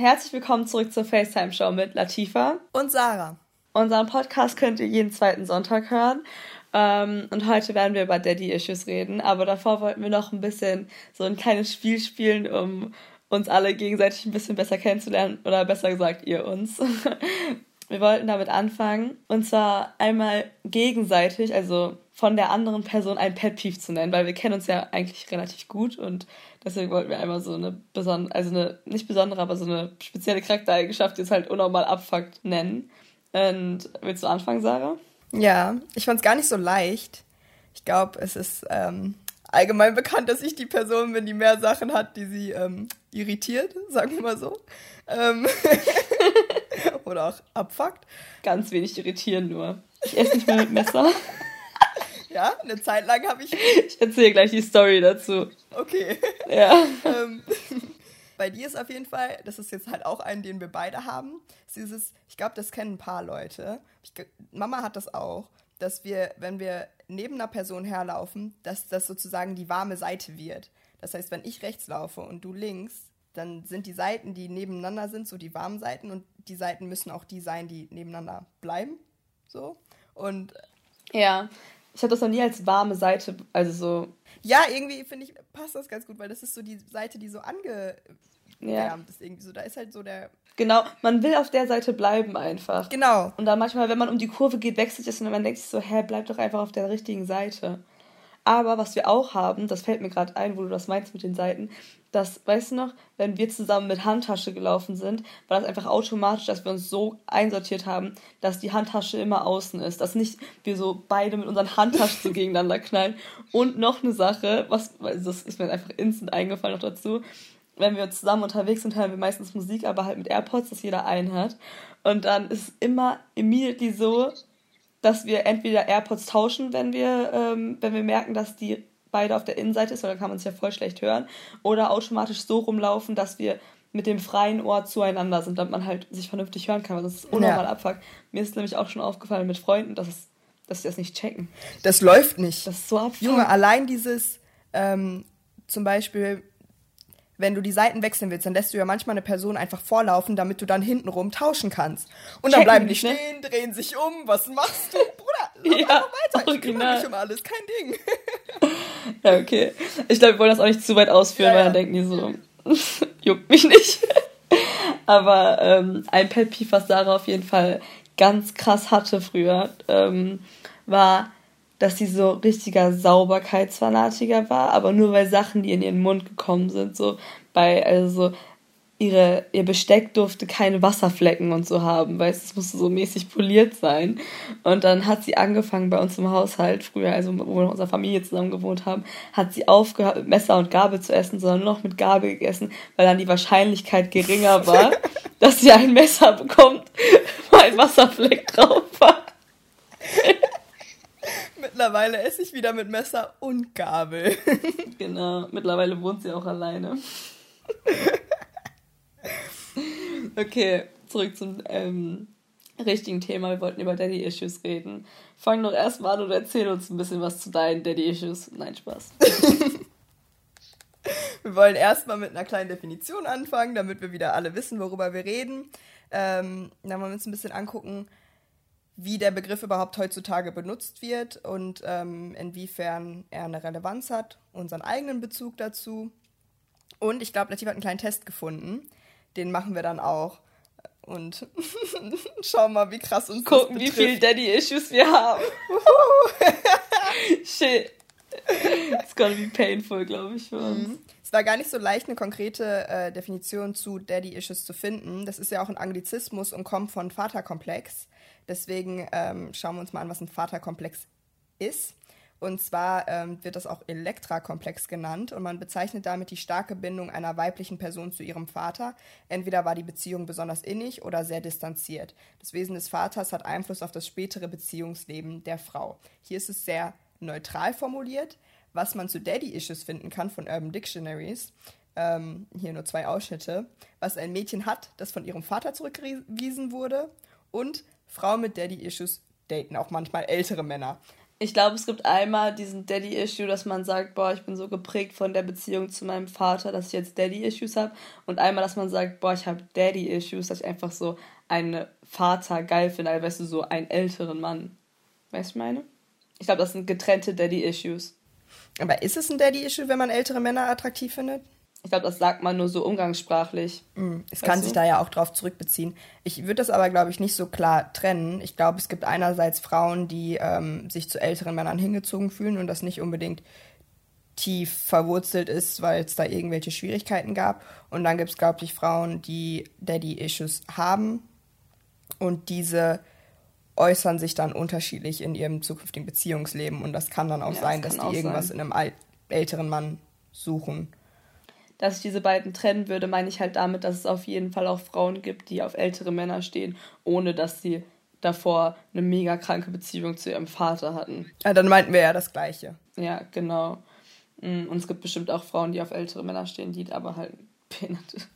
Herzlich willkommen zurück zur FaceTime Show mit Latifa und Sarah. Unseren Podcast könnt ihr jeden zweiten Sonntag hören. Ähm, und heute werden wir über Daddy Issues reden. Aber davor wollten wir noch ein bisschen so ein kleines Spiel spielen, um uns alle gegenseitig ein bisschen besser kennenzulernen. Oder besser gesagt, ihr uns. wir wollten damit anfangen. Und zwar einmal gegenseitig, also von der anderen Person ein Pet Peeve zu nennen, weil wir kennen uns ja eigentlich relativ gut und deswegen wollten wir einmal so eine besondere, also eine nicht besondere, aber so eine spezielle Charaktereigenschaft, die es halt unnormal abfuckt, nennen. Und willst du anfangen, Sarah? Ja, ich fand es gar nicht so leicht. Ich glaube, es ist ähm, allgemein bekannt, dass ich die Person bin, die mehr Sachen hat, die sie ähm, irritiert, sagen wir mal so. Ähm Oder auch abfuckt. Ganz wenig irritieren nur. Ich esse nicht mehr mit Messer. Ja, eine Zeit lang habe ich. Ich erzähle gleich die Story dazu. Okay. Ja. ähm, bei dir ist auf jeden Fall, das ist jetzt halt auch einen, den wir beide haben, ist dieses, ich glaube, das kennen ein paar Leute. Ich, Mama hat das auch, dass wir, wenn wir neben einer Person herlaufen, dass das sozusagen die warme Seite wird. Das heißt, wenn ich rechts laufe und du links, dann sind die Seiten, die nebeneinander sind, so die warmen Seiten und die Seiten müssen auch die sein, die nebeneinander bleiben. So. Und. Ja, ich habe das noch nie als warme Seite, also so. Ja, irgendwie finde ich, passt das ganz gut, weil das ist so die Seite, die so angewärmt ja. ist irgendwie so. Da ist halt so der. Genau, man will auf der Seite bleiben einfach. Genau. Und dann manchmal, wenn man um die Kurve geht, wechselt es und man denkt sich so, hä, bleib doch einfach auf der richtigen Seite. Aber was wir auch haben, das fällt mir gerade ein, wo du das meinst mit den Seiten, dass, weißt du noch, wenn wir zusammen mit Handtasche gelaufen sind, war das einfach automatisch, dass wir uns so einsortiert haben, dass die Handtasche immer außen ist. Dass nicht wir so beide mit unseren Handtaschen so gegeneinander knallen. Und noch eine Sache, was, das ist mir einfach instant eingefallen noch dazu. Wenn wir zusammen unterwegs sind, hören wir meistens Musik, aber halt mit AirPods, dass jeder einen hat. Und dann ist es immer immediately so, dass wir entweder AirPods tauschen, wenn wir, ähm, wenn wir merken, dass die beide auf der Innenseite ist, weil dann kann man es ja voll schlecht hören, oder automatisch so rumlaufen, dass wir mit dem freien Ohr zueinander sind, damit man halt sich vernünftig hören kann, weil das ist unnormal ja. abfuckt. Mir ist nämlich auch schon aufgefallen mit Freunden, dass, es, dass sie das nicht checken. Das läuft nicht. Das ist so abfuckt. Junge, allein dieses, ähm, zum Beispiel, wenn du die Seiten wechseln willst, dann lässt du ja manchmal eine Person einfach vorlaufen, damit du dann hintenrum tauschen kannst. Und dann bleiben die ne? stehen, ne? drehen sich um. Was machst du, Bruder? ja, weiter. Ich kümmere mich um alles, kein Ding. ja, okay. Ich glaube, wir wollen das auch nicht zu weit ausführen, ja, weil dann denken die so, juckt mich nicht. Aber ähm, ein Pet Peeve, was Sarah auf jeden Fall ganz krass hatte früher, ähm, war, dass sie so richtiger Sauberkeitsfanatiker war, aber nur weil Sachen, die in ihren Mund gekommen sind, so bei, also so, ihre, ihr Besteck durfte keine Wasserflecken und so haben, weil es musste so mäßig poliert sein. Und dann hat sie angefangen bei uns im Haushalt, früher, also wo wir mit unserer Familie zusammen gewohnt haben, hat sie aufgehört mit Messer und Gabel zu essen, sondern noch mit Gabel gegessen, weil dann die Wahrscheinlichkeit geringer war, dass sie ein Messer bekommt, wo ein Wasserfleck drauf war. Mittlerweile esse ich wieder mit Messer und Gabel. genau, mittlerweile wohnt sie auch alleine. okay, zurück zum ähm, richtigen Thema. Wir wollten über Daddy Issues reden. Fang doch erstmal an und erzähl uns ein bisschen was zu deinen Daddy Issues. Nein, Spaß. wir wollen erstmal mit einer kleinen Definition anfangen, damit wir wieder alle wissen, worüber wir reden. Ähm, dann wollen wir uns ein bisschen angucken, wie der Begriff überhaupt heutzutage benutzt wird und ähm, inwiefern er eine Relevanz hat, unseren eigenen Bezug dazu. Und ich glaube, Latif hat einen kleinen Test gefunden. Den machen wir dann auch. Und schauen mal, wie krass uns Gucken, das wie viel Daddy-Issues wir haben. Shit. It's gonna be painful, glaube ich, für uns. Mhm. Es war gar nicht so leicht, eine konkrete äh, Definition zu Daddy-Issues zu finden. Das ist ja auch ein Anglizismus und kommt von Vaterkomplex. Deswegen ähm, schauen wir uns mal an, was ein Vaterkomplex ist. Und zwar ähm, wird das auch Elektrakomplex genannt und man bezeichnet damit die starke Bindung einer weiblichen Person zu ihrem Vater. Entweder war die Beziehung besonders innig oder sehr distanziert. Das Wesen des Vaters hat Einfluss auf das spätere Beziehungsleben der Frau. Hier ist es sehr neutral formuliert. Was man zu Daddy-Issues finden kann von Urban Dictionaries, ähm, hier nur zwei Ausschnitte, was ein Mädchen hat, das von ihrem Vater zurückgewiesen wurde und Frauen mit Daddy-Issues daten auch manchmal ältere Männer. Ich glaube, es gibt einmal diesen Daddy-Issue, dass man sagt, boah, ich bin so geprägt von der Beziehung zu meinem Vater, dass ich jetzt Daddy-Issues habe. Und einmal, dass man sagt, boah, ich habe Daddy-Issues, dass ich einfach so einen Vater geil finde, also weißt du, so einen älteren Mann. Weißt du, meine? Ich glaube, das sind getrennte Daddy-Issues. Aber ist es ein Daddy-Issue, wenn man ältere Männer attraktiv findet? Ich glaube, das sagt man nur so umgangssprachlich. Mm, es kann du? sich da ja auch drauf zurückbeziehen. Ich würde das aber, glaube ich, nicht so klar trennen. Ich glaube, es gibt einerseits Frauen, die ähm, sich zu älteren Männern hingezogen fühlen und das nicht unbedingt tief verwurzelt ist, weil es da irgendwelche Schwierigkeiten gab. Und dann gibt es, glaube ich, Frauen, die Daddy-Issues haben und diese äußern sich dann unterschiedlich in ihrem zukünftigen Beziehungsleben. Und das kann dann auch ja, sein, das dass die irgendwas sein. in einem älteren Mann suchen dass ich diese beiden trennen würde, meine ich halt damit, dass es auf jeden Fall auch Frauen gibt, die auf ältere Männer stehen, ohne dass sie davor eine mega kranke Beziehung zu ihrem Vater hatten. Ja, dann meinten wir ja das Gleiche. Ja, genau. Mm, und es gibt bestimmt auch Frauen, die auf ältere Männer stehen, die aber halt behindert.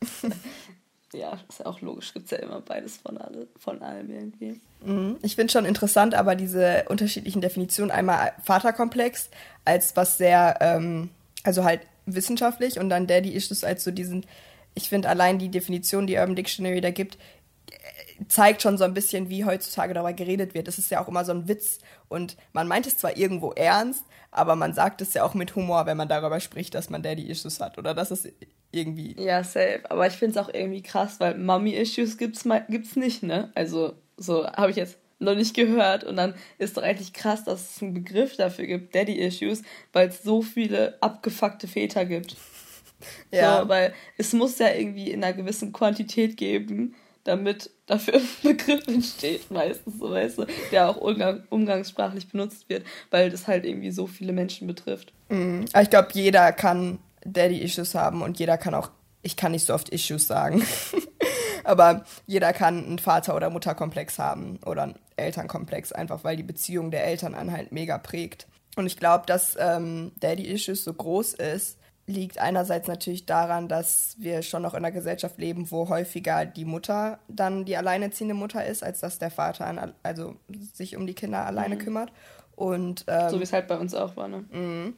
ja, ist ja auch logisch, gibt es ja immer beides von, alle, von allem irgendwie. Mhm. Ich finde schon interessant, aber diese unterschiedlichen Definitionen, einmal Vaterkomplex als was sehr, ähm, also halt wissenschaftlich und dann Daddy Issues als so diesen, ich finde allein die Definition, die Urban Dictionary da gibt, zeigt schon so ein bisschen, wie heutzutage darüber geredet wird. Das ist ja auch immer so ein Witz und man meint es zwar irgendwo ernst, aber man sagt es ja auch mit Humor, wenn man darüber spricht, dass man Daddy-Issues hat oder dass es irgendwie... Ja, safe. Aber ich finde es auch irgendwie krass, weil Mommy-Issues gibt's, gibt's nicht, ne? Also so habe ich jetzt noch nicht gehört. Und dann ist doch eigentlich krass, dass es einen Begriff dafür gibt, Daddy Issues, weil es so viele abgefuckte Väter gibt. Ja. So, weil es muss ja irgendwie in einer gewissen Quantität geben, damit dafür ein Begriff entsteht, meistens, so weißt du, der auch umgang umgangssprachlich benutzt wird, weil das halt irgendwie so viele Menschen betrifft. Mhm. Ich glaube, jeder kann Daddy-Issues haben und jeder kann auch, ich kann nicht so oft Issues sagen. Aber jeder kann einen Vater- oder Mutterkomplex haben oder einen Elternkomplex, einfach weil die Beziehung der Eltern einen halt mega prägt. Und ich glaube, dass ähm, Daddy-Issues so groß ist, liegt einerseits natürlich daran, dass wir schon noch in einer Gesellschaft leben, wo häufiger die Mutter dann die alleinerziehende Mutter ist, als dass der Vater an, also sich um die Kinder alleine mhm. kümmert. Und, ähm, so wie es halt bei uns auch war, ne? Mh.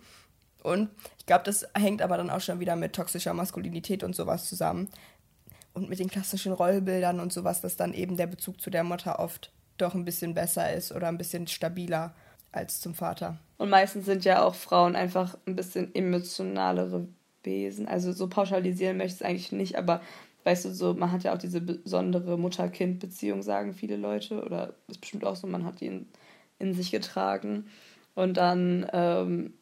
Und ich glaube, das hängt aber dann auch schon wieder mit toxischer Maskulinität und sowas zusammen und mit den klassischen Rollbildern und sowas, dass dann eben der Bezug zu der Mutter oft doch ein bisschen besser ist oder ein bisschen stabiler als zum Vater. Und meistens sind ja auch Frauen einfach ein bisschen emotionalere Wesen. Also so pauschalisieren möchte ich es eigentlich nicht, aber weißt du, so, man hat ja auch diese besondere Mutter-Kind-Beziehung, sagen viele Leute. Oder ist bestimmt auch so, man hat die in, in sich getragen. Und dann ähm,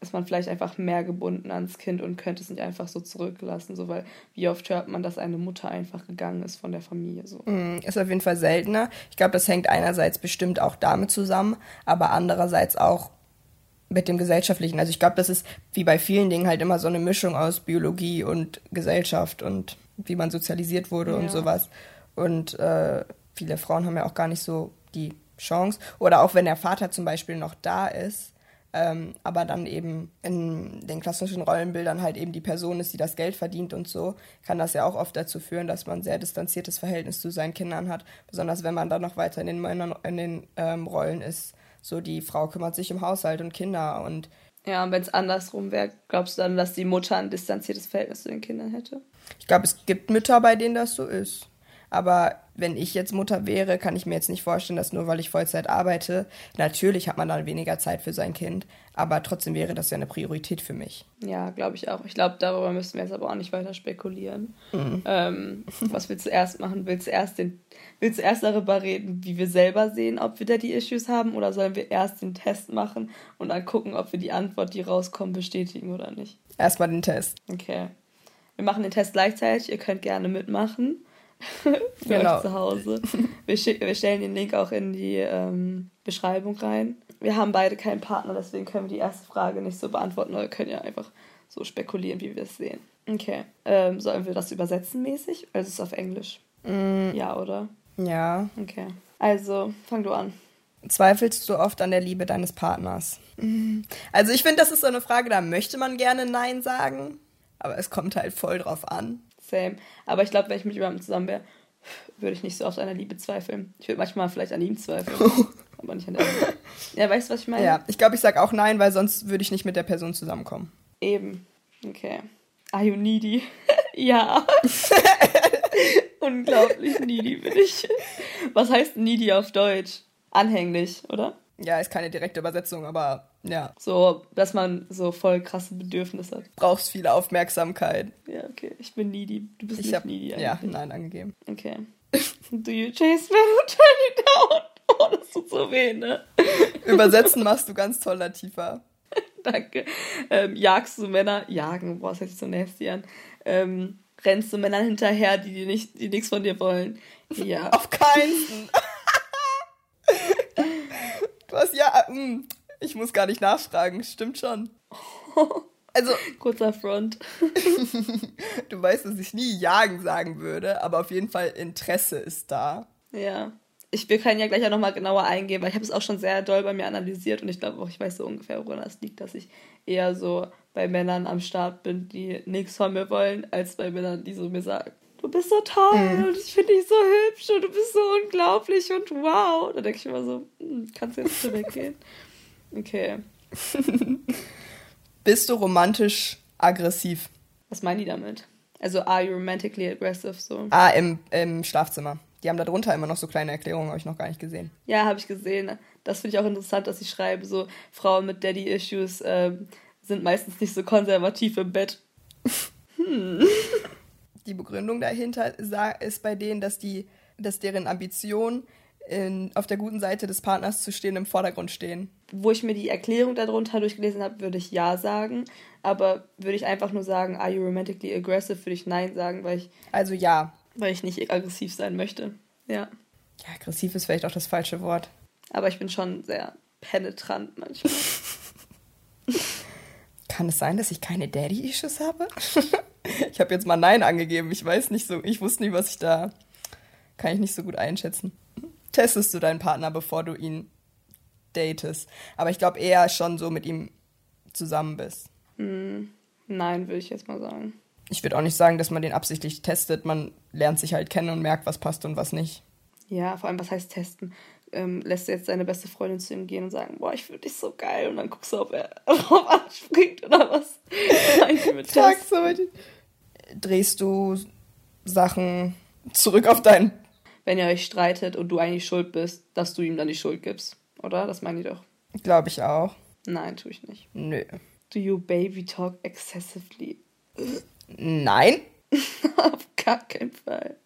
ist man vielleicht einfach mehr gebunden ans Kind und könnte es nicht einfach so zurücklassen, so weil wie oft hört man, dass eine Mutter einfach gegangen ist von der Familie so. Mm, ist auf jeden Fall seltener. Ich glaube, das hängt einerseits bestimmt auch damit zusammen, aber andererseits auch mit dem gesellschaftlichen. Also ich glaube, das ist wie bei vielen Dingen halt immer so eine Mischung aus Biologie und Gesellschaft und wie man sozialisiert wurde ja. und sowas. Und äh, viele Frauen haben ja auch gar nicht so die Chance. Oder auch wenn der Vater zum Beispiel noch da ist, ähm, aber dann eben in den klassischen Rollenbildern halt eben die Person ist, die das Geld verdient und so, kann das ja auch oft dazu führen, dass man ein sehr distanziertes Verhältnis zu seinen Kindern hat, besonders wenn man dann noch weiter in den, Männern, in den ähm, Rollen ist. So, die Frau kümmert sich um Haushalt und Kinder und ja, und wenn es andersrum wäre, glaubst du dann, dass die Mutter ein distanziertes Verhältnis zu den Kindern hätte? Ich glaube, es gibt Mütter, bei denen das so ist. Aber wenn ich jetzt Mutter wäre, kann ich mir jetzt nicht vorstellen, dass nur weil ich Vollzeit arbeite, natürlich hat man dann weniger Zeit für sein Kind, aber trotzdem wäre das ja eine Priorität für mich. Ja, glaube ich auch. Ich glaube, darüber müssen wir jetzt aber auch nicht weiter spekulieren. Mhm. Ähm, was willst du erst machen? Willst du erst, den, willst du erst darüber reden, wie wir selber sehen, ob wir da die Issues haben, oder sollen wir erst den Test machen und dann gucken, ob wir die Antwort, die rauskommt, bestätigen oder nicht? Erstmal den Test. Okay. Wir machen den Test gleichzeitig. Ihr könnt gerne mitmachen. für genau. euch zu Hause. Wir, wir, stellen den Link auch in die ähm, Beschreibung rein. Wir haben beide keinen Partner, deswegen können wir die erste Frage nicht so beantworten, oder können ja einfach so spekulieren, wie wir es sehen. Okay. Ähm, sollen wir das übersetzen mäßig? Also ist es auf Englisch? Mm. Ja, oder? Ja. Okay. Also, fang du an. Zweifelst du oft an der Liebe deines Partners? Mm. Also ich finde, das ist so eine Frage, da möchte man gerne Nein sagen, aber es kommt halt voll drauf an same. Aber ich glaube, wenn ich mit jemandem zusammen wäre, würde ich nicht so oft an der Liebe zweifeln. Ich würde manchmal vielleicht an ihm zweifeln, aber nicht an der Liebe. Ja, weißt du, was ich meine? Ja, ich glaube, ich sage auch nein, weil sonst würde ich nicht mit der Person zusammenkommen. Eben. Okay. Are you needy? ja. Unglaublich needy bin ich. Was heißt needy auf Deutsch? Anhänglich, oder? Ja, ist keine direkte Übersetzung, aber ja. So, dass man so voll krasse Bedürfnisse hat. Brauchst viel Aufmerksamkeit. Ja, okay. Ich bin needy. Du bist Ich nicht hab, needy ja, eigentlich. nein, angegeben. Okay. Do you chase men who turn you down? Oh, das tut so weh, ne? Übersetzen machst du ganz toll, Latifa. Danke. Ähm, jagst du Männer, jagen, boah, das hört sich so nasty an. Ähm, rennst du Männern hinterher, die, die, nicht, die nichts von dir wollen? Ja. Auf keinen. du hast ja, mm, ich muss gar nicht nachfragen, stimmt schon. Also, Kurzer Front. du weißt, dass ich nie jagen sagen würde, aber auf jeden Fall Interesse ist da. Ja. Ich, wir können ja gleich auch nochmal genauer eingehen, weil ich habe es auch schon sehr doll bei mir analysiert und ich glaube auch, ich weiß so ungefähr, woran das liegt, dass ich eher so bei Männern am Start bin, die nichts von mir wollen, als bei Männern, die so mir sagen, du bist so toll und ich finde dich so hübsch und du bist so unglaublich und wow. Da denke ich immer so, hm, kannst du jetzt bitte weggehen? Okay. Bist du romantisch aggressiv? Was meinen die damit? Also, are you romantically aggressive? So. Ah, im, im Schlafzimmer. Die haben da drunter immer noch so kleine Erklärungen, habe ich noch gar nicht gesehen. Ja, habe ich gesehen. Das finde ich auch interessant, dass sie schreiben, so Frauen mit Daddy-Issues ähm, sind meistens nicht so konservativ im Bett. Die Begründung dahinter ist bei denen, dass die, dass deren Ambitionen in, auf der guten Seite des Partners zu stehen im Vordergrund stehen. Wo ich mir die Erklärung darunter durchgelesen habe, würde ich ja sagen. Aber würde ich einfach nur sagen, are you romantically aggressive, würde ich nein sagen, weil ich, Also ja. weil ich nicht aggressiv sein möchte. Ja. Ja, aggressiv ist vielleicht auch das falsche Wort. Aber ich bin schon sehr penetrant manchmal. Kann es sein, dass ich keine Daddy-Issues habe? ich habe jetzt mal Nein angegeben. Ich weiß nicht so, ich wusste nicht, was ich da. Kann ich nicht so gut einschätzen. Testest du deinen Partner, bevor du ihn datest? Aber ich glaube eher schon so mit ihm zusammen bist. Nein, würde ich jetzt mal sagen. Ich würde auch nicht sagen, dass man den absichtlich testet. Man lernt sich halt kennen und merkt, was passt und was nicht. Ja, vor allem, was heißt testen? Ähm, lässt du jetzt deine beste Freundin zu ihm gehen und sagen, boah, ich finde dich so geil und dann guckst du, ob er drauf anspringt oder was? So mit- Drehst du Sachen zurück auf deinen. Wenn ihr euch streitet und du eigentlich schuld bist, dass du ihm dann die Schuld gibst. Oder? Das meine ich doch. Glaube ich auch. Nein, tue ich nicht. Nö. Do you baby talk excessively? Nein. Auf gar keinen Fall.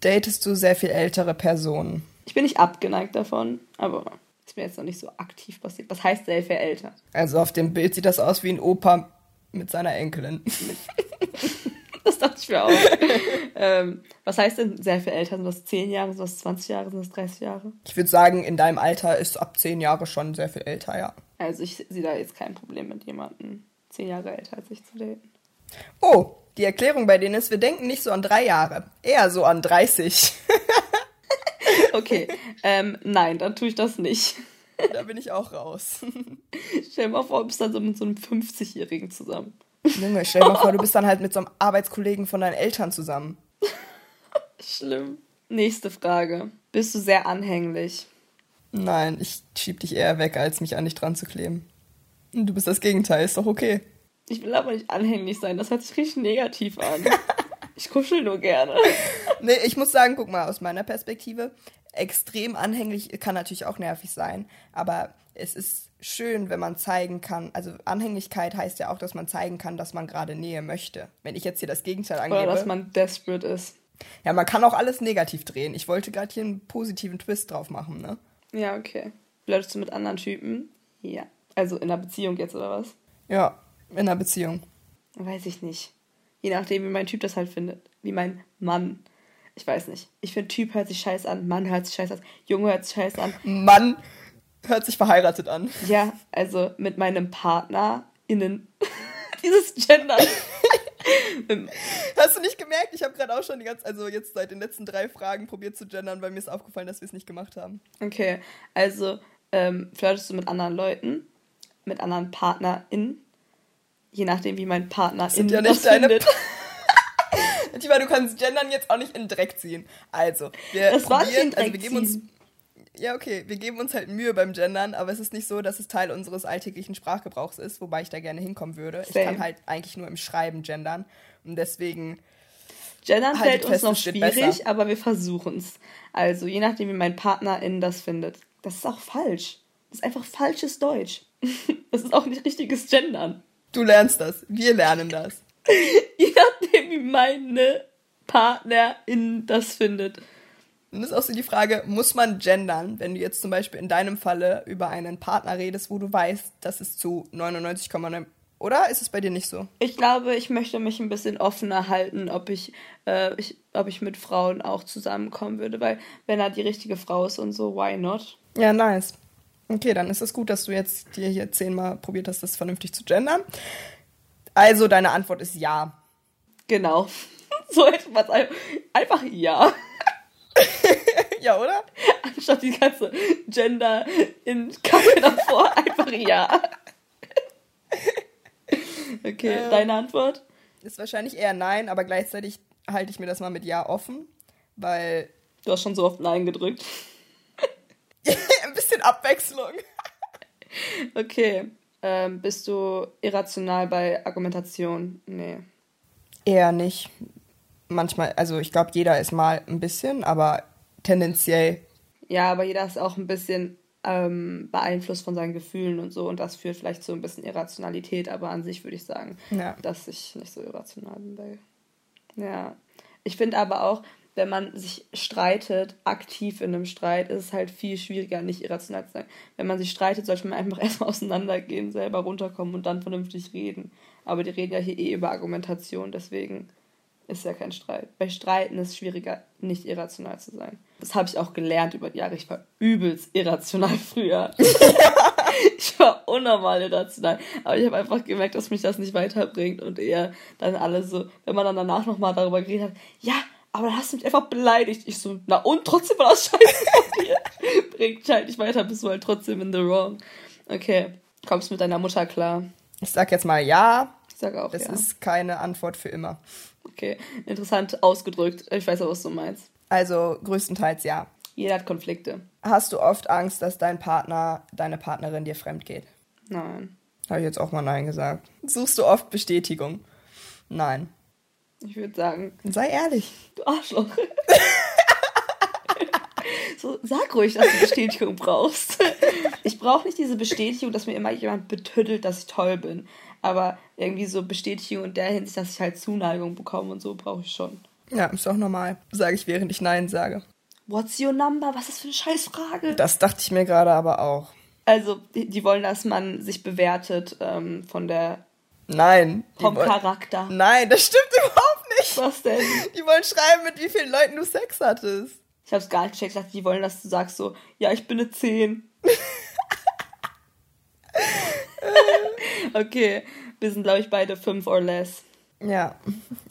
Datest du sehr viel ältere Personen? Ich bin nicht abgeneigt davon, aber ist mir jetzt noch nicht so aktiv passiert. Was heißt sehr viel älter? Also auf dem Bild sieht das aus wie ein Opa mit seiner Enkelin. Das dachte ich mir auch. ähm, was heißt denn sehr viel älter? Sind das 10 Jahre, sind das 20 Jahre, sind das 30 Jahre? Ich würde sagen, in deinem Alter ist ab zehn Jahre schon sehr viel älter, ja. Also ich sehe da jetzt kein Problem mit jemandem 10 Jahre älter als ich zu daten. Oh, die Erklärung bei denen ist, wir denken nicht so an drei Jahre, eher so an 30. Okay, ähm, nein, dann tue ich das nicht. da bin ich auch raus. Stell dir mal vor, du bist dann so mit so einem 50-Jährigen zusammen. Junge, stell dir mal vor, du bist dann halt mit so einem Arbeitskollegen von deinen Eltern zusammen. Schlimm. Nächste Frage. Bist du sehr anhänglich? Nein, ich schieb dich eher weg, als mich an dich dran zu kleben. Du bist das Gegenteil, ist doch okay. Ich will aber nicht anhänglich sein, das hört sich richtig negativ an. Ich kuschel nur gerne. Nee, ich muss sagen, guck mal, aus meiner Perspektive, extrem anhänglich kann natürlich auch nervig sein, aber es ist schön, wenn man zeigen kann, also Anhänglichkeit heißt ja auch, dass man zeigen kann, dass man gerade Nähe möchte. Wenn ich jetzt hier das Gegenteil angebe, Oder dass man desperate ist. ja, man kann auch alles negativ drehen. Ich wollte gerade hier einen positiven Twist drauf machen, ne? Ja, okay. Flirtest du mit anderen Typen? Ja. Also in einer Beziehung jetzt oder was? Ja, in einer Beziehung. Weiß ich nicht. Je nachdem, wie mein Typ das halt findet. Wie mein Mann. Ich weiß nicht. Ich finde, Typ hört sich scheiße an, Mann hört sich scheiße an, Junge hört sich scheiße an. Mann hört sich verheiratet an. Ja, also mit meinem Partner innen. Dieses Gender. Hast du nicht gemerkt? Ich habe gerade auch schon die ganze, also jetzt seit den letzten drei Fragen probiert zu gendern, weil mir ist aufgefallen, dass wir es nicht gemacht haben. okay, also ähm, flirtest du mit anderen Leuten, mit anderen PartnerInnen, je nachdem, wie mein Partner sind innen ja nicht deine findet. Tiva, du kannst Gendern jetzt auch nicht in den Dreck ziehen. Also, wir Das war den also wir geben uns. Ja, okay, wir geben uns halt Mühe beim Gendern, aber es ist nicht so, dass es Teil unseres alltäglichen Sprachgebrauchs ist, wobei ich da gerne hinkommen würde. Ich Same. kann halt eigentlich nur im Schreiben gendern. Und deswegen, Gendern Haltet fällt uns fest, noch schwierig, aber wir versuchen es. Also, je nachdem, wie mein Partnerin das findet. Das ist auch falsch. Das ist einfach falsches Deutsch. Das ist auch nicht richtiges Gendern. du lernst das. Wir lernen das. Je nachdem, wie meine Partnerin das findet. Und das ist auch so die Frage, muss man gendern, wenn du jetzt zum Beispiel in deinem Falle über einen Partner redest, wo du weißt, dass es zu 99,9 oder ist es bei dir nicht so? Ich glaube, ich möchte mich ein bisschen offener halten, ob ich, äh, ich, ob ich mit Frauen auch zusammenkommen würde, weil wenn er die richtige Frau ist und so, why not? Ja, nice. Okay, dann ist es gut, dass du jetzt dir hier zehnmal probiert hast, das vernünftig zu gendern. Also, deine Antwort ist ja. Genau. So etwas ein- einfach ja. Ja, oder? Anstatt die ganze Gender in Kacke davor, einfach ja. Okay, Ähm. deine Antwort? Ist wahrscheinlich eher nein, aber gleichzeitig halte ich mir das mal mit ja offen, weil Du hast schon so oft Nein gedrückt. ein bisschen Abwechslung. Okay. Ähm, bist du irrational bei Argumentation? Nee. Eher nicht. Manchmal, also ich glaube, jeder ist mal ein bisschen, aber tendenziell Ja, aber jeder ist auch ein bisschen ähm, beeinflusst von seinen Gefühlen und so und das führt vielleicht zu ein bisschen Irrationalität, aber an sich würde ich sagen, Ja. dass ich nicht so irrational bin. Bei ja. Ich finde aber auch, wenn man sich streitet, aktiv in einem Streit, ist es halt viel schwieriger, nicht irrational zu sein. Wenn man sich streitet, sollte man einfach erstmal auseinandergehen, selber runterkommen und dann vernünftig reden. Aber die reden ja hier eh über Argumentation, deswegen ist ja kein Streit. Bei Streiten ist es schwieriger, nicht irrational zu sein. Das habe ich auch gelernt über die Jahre. Ich war übelst irrational früher. ich war unnormal irrational. Aber ich habe einfach gemerkt, dass mich das nicht weiterbringt und eher dann alle so, wenn man dann danach nochmal darüber geredet hat, ja, aber dann hast du mich einfach beleidigt. Ich so, na und trotzdem war das scheiße von dir. Bringt halt nicht weiter, bist du halt trotzdem in the wrong. Okay, kommst mit deiner Mutter klar. Ich sag jetzt mal ja. Ich sage auch Das ja. ist keine Antwort für immer. Okay, interessant ausgedrückt. Ich weiß aber, was du meinst. Also größtenteils ja. Jeder hat Konflikte. Hast du oft Angst, dass dein Partner, deine Partnerin dir fremd geht? Nein. Habe ich jetzt auch mal Nein gesagt. Suchst du oft Bestätigung? Nein. Ich würde sagen, Sei ehrlich. du Arschloch. so, sag ruhig, dass du Bestätigung brauchst. Ich brauche nicht diese Bestätigung, dass mir immer jemand betüttelt, dass ich toll bin. Aber irgendwie so Bestätigung in der Hinsicht, dass ich halt Zuneigung bekomme und so brauche ich schon. Ja, ist auch normal. Sage ich, während ich Nein sage. What's your number? Was ist das für eine Scheißfrage? Das dachte ich mir gerade aber auch. Also, die, wollen, dass man sich bewertet ähm, von der, Nein. vom Charakter. Nein, das stimmt überhaupt nicht. Was denn? Die wollen schreiben, mit wie vielen Leuten du Sex hattest. Ich hab's gar nicht gecheckt. Ich dachte, die wollen, dass du sagst so, ja, ich bin eine 10. okay, wir sind, glaube ich, beide 5 or less. Ja,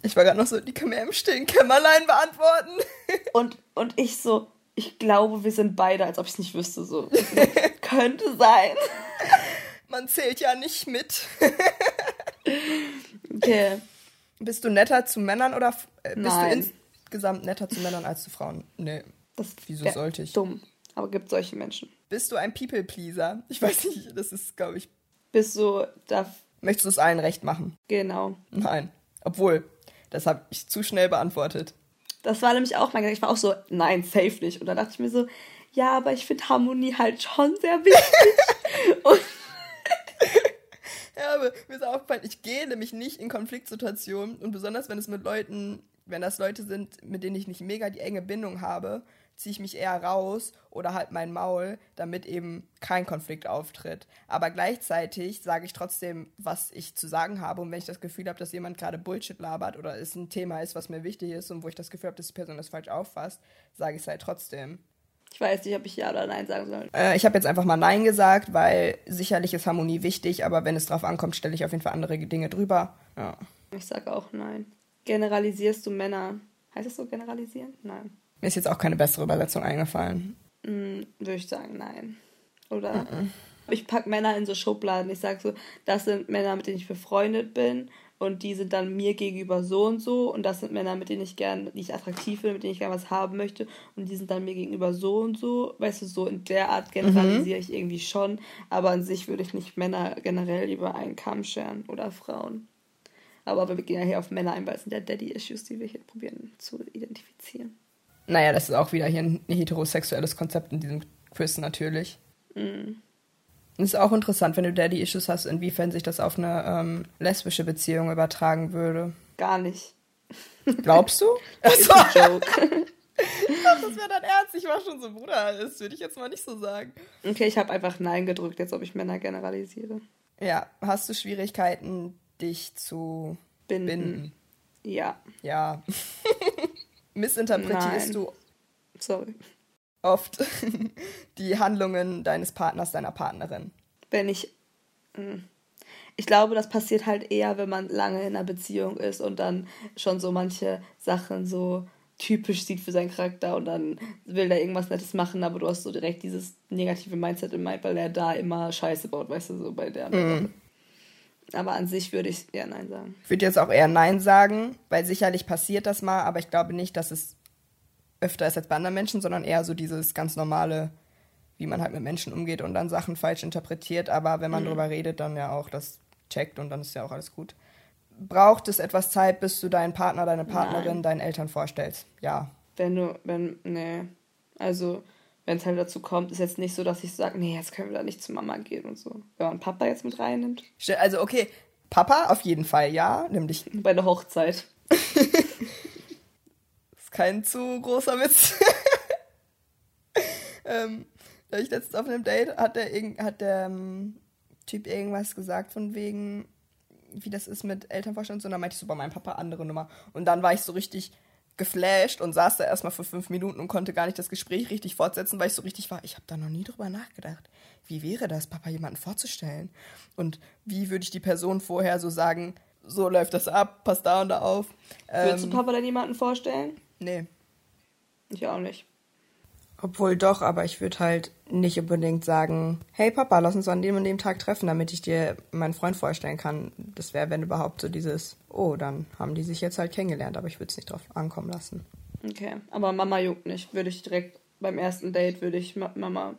ich war gerade noch so, die können mir im stillen Kämmerlein beantworten. Und, und ich so, ich glaube, wir sind beide, als ob ich es nicht wüsste. So, könnte sein. Man zählt ja nicht mit. Okay, Bist du netter zu Männern oder äh, bist Nein. du insgesamt netter zu Männern als zu Frauen? Nee. das Wieso sollte ich? Dumm. Aber gibt solche Menschen. Bist du ein People-Pleaser? Ich weiß nicht, das ist, glaube ich. Bist du da. Möchtest du es allen recht machen? Genau. Nein. Obwohl, das habe ich zu schnell beantwortet. Das war nämlich auch mein Gedanke. Ich war auch so, nein, safe nicht. Und dann dachte ich mir so, ja, aber ich finde Harmonie halt schon sehr wichtig. und Ja, aber mir ist aufgefallen, ich gehe nämlich nicht in Konfliktsituationen und besonders wenn es mit Leuten, wenn das Leute sind, mit denen ich nicht mega die enge Bindung habe, ziehe ich mich eher raus oder halt mein Maul, damit eben kein Konflikt auftritt. Aber gleichzeitig sage ich trotzdem, was ich zu sagen habe und wenn ich das Gefühl habe, dass jemand gerade Bullshit labert oder es ein Thema ist, was mir wichtig ist und wo ich das Gefühl habe, dass die Person das falsch auffasst, sage ich es halt trotzdem. Ich weiß nicht, ob ich ja oder nein sagen soll. Äh, ich habe jetzt einfach mal Nein gesagt, weil sicherlich ist Harmonie wichtig, aber wenn es drauf ankommt, stelle ich auf jeden Fall andere Dinge drüber. Ja. Ich sage auch nein. Generalisierst du Männer? Heißt es so generalisieren? Nein. Mir ist jetzt auch keine bessere Übersetzung eingefallen. Hm, würde ich sagen nein. Oder? Ich packe Männer in so Schubladen. Ich sage so, das sind Männer, mit denen ich befreundet bin und die sind dann mir gegenüber so und so und das sind Männer, mit denen ich gerne, die ich attraktiv finde, mit denen ich gerne was haben möchte und die sind dann mir gegenüber so und so. Weißt du, so in der Art generalisiere mhm. ich irgendwie schon, aber an sich würde ich nicht Männer generell über einen Kamm scheren oder Frauen. Aber wir gehen ja hier auf Männer ein, weil es sind ja Daddy-Issues, die wir hier probieren zu identifizieren. Naja, das ist auch wieder hier ein heterosexuelles Konzept in diesem Quiz natürlich. Mhm. Es ist auch interessant, wenn du Daddy-Issues hast, inwiefern sich das auf eine ähm, lesbische Beziehung übertragen würde. Gar nicht. Glaubst du? Achso. Joke. Ach, das wäre dann ernst. Ich war schon so, Bruder, das würde ich jetzt mal nicht so sagen. Okay, ich habe einfach Nein gedrückt, jetzt ob ich Männer generalisiere. Ja, hast du Schwierigkeiten, dich zu binden? binden? Ja. Ja. Missinterpretierst Nein. du Sorry oft die Handlungen deines Partners, deiner Partnerin? Wenn ich. Hm, ich glaube, das passiert halt eher, wenn man lange in einer Beziehung ist und dann schon so manche Sachen so typisch sieht für seinen Charakter und dann will er irgendwas Nettes machen, aber du hast so direkt dieses negative Mindset im Mind, weil er da immer Scheiße baut, weißt du, so bei der. Mm. Aber an sich würde ich eher Nein sagen. Ich würde jetzt auch eher Nein sagen, weil sicherlich passiert das mal, aber ich glaube nicht, dass es öfter ist als bei anderen Menschen, sondern eher so dieses ganz normale, wie man halt mit Menschen umgeht und dann Sachen falsch interpretiert. Aber wenn man mhm. drüber redet, dann ja auch das checkt und dann ist ja auch alles gut. Braucht es etwas Zeit, bis du deinen Partner, deine Partnerin, Nein. deinen Eltern vorstellst? Ja. Wenn du, wenn, nee. Also, wenn es halt dazu kommt, ist jetzt nicht so, dass ich sage, nee, jetzt können wir da nicht zu Mama gehen und so. Wenn man Papa jetzt mit reinnimmt. Also, okay, Papa auf jeden Fall, ja. Nämlich. Bei der Hochzeit. kein zu großer Witz. ähm, da ich letztens auf einem Date hat der, hat der ähm, Typ irgendwas gesagt von wegen, wie das ist mit Elternvorstand. Und dann meinte ich so bei meinem Papa andere Nummer. Und dann war ich so richtig geflasht und saß da erstmal für fünf Minuten und konnte gar nicht das Gespräch richtig fortsetzen, weil ich so richtig war, ich habe da noch nie drüber nachgedacht. Wie wäre das, Papa jemanden vorzustellen? Und wie würde ich die Person vorher so sagen, so läuft das ab, passt da und da auf. Würdest ähm, du Papa dann jemanden vorstellen? Nee. Ich auch nicht. Obwohl doch, aber ich würde halt nicht unbedingt sagen, hey Papa, lass uns an dem und dem Tag treffen, damit ich dir meinen Freund vorstellen kann. Das wäre, wenn überhaupt so dieses, oh, dann haben die sich jetzt halt kennengelernt, aber ich würde es nicht drauf ankommen lassen. Okay, aber Mama juckt nicht. Würde ich direkt beim ersten Date, würde ich Mama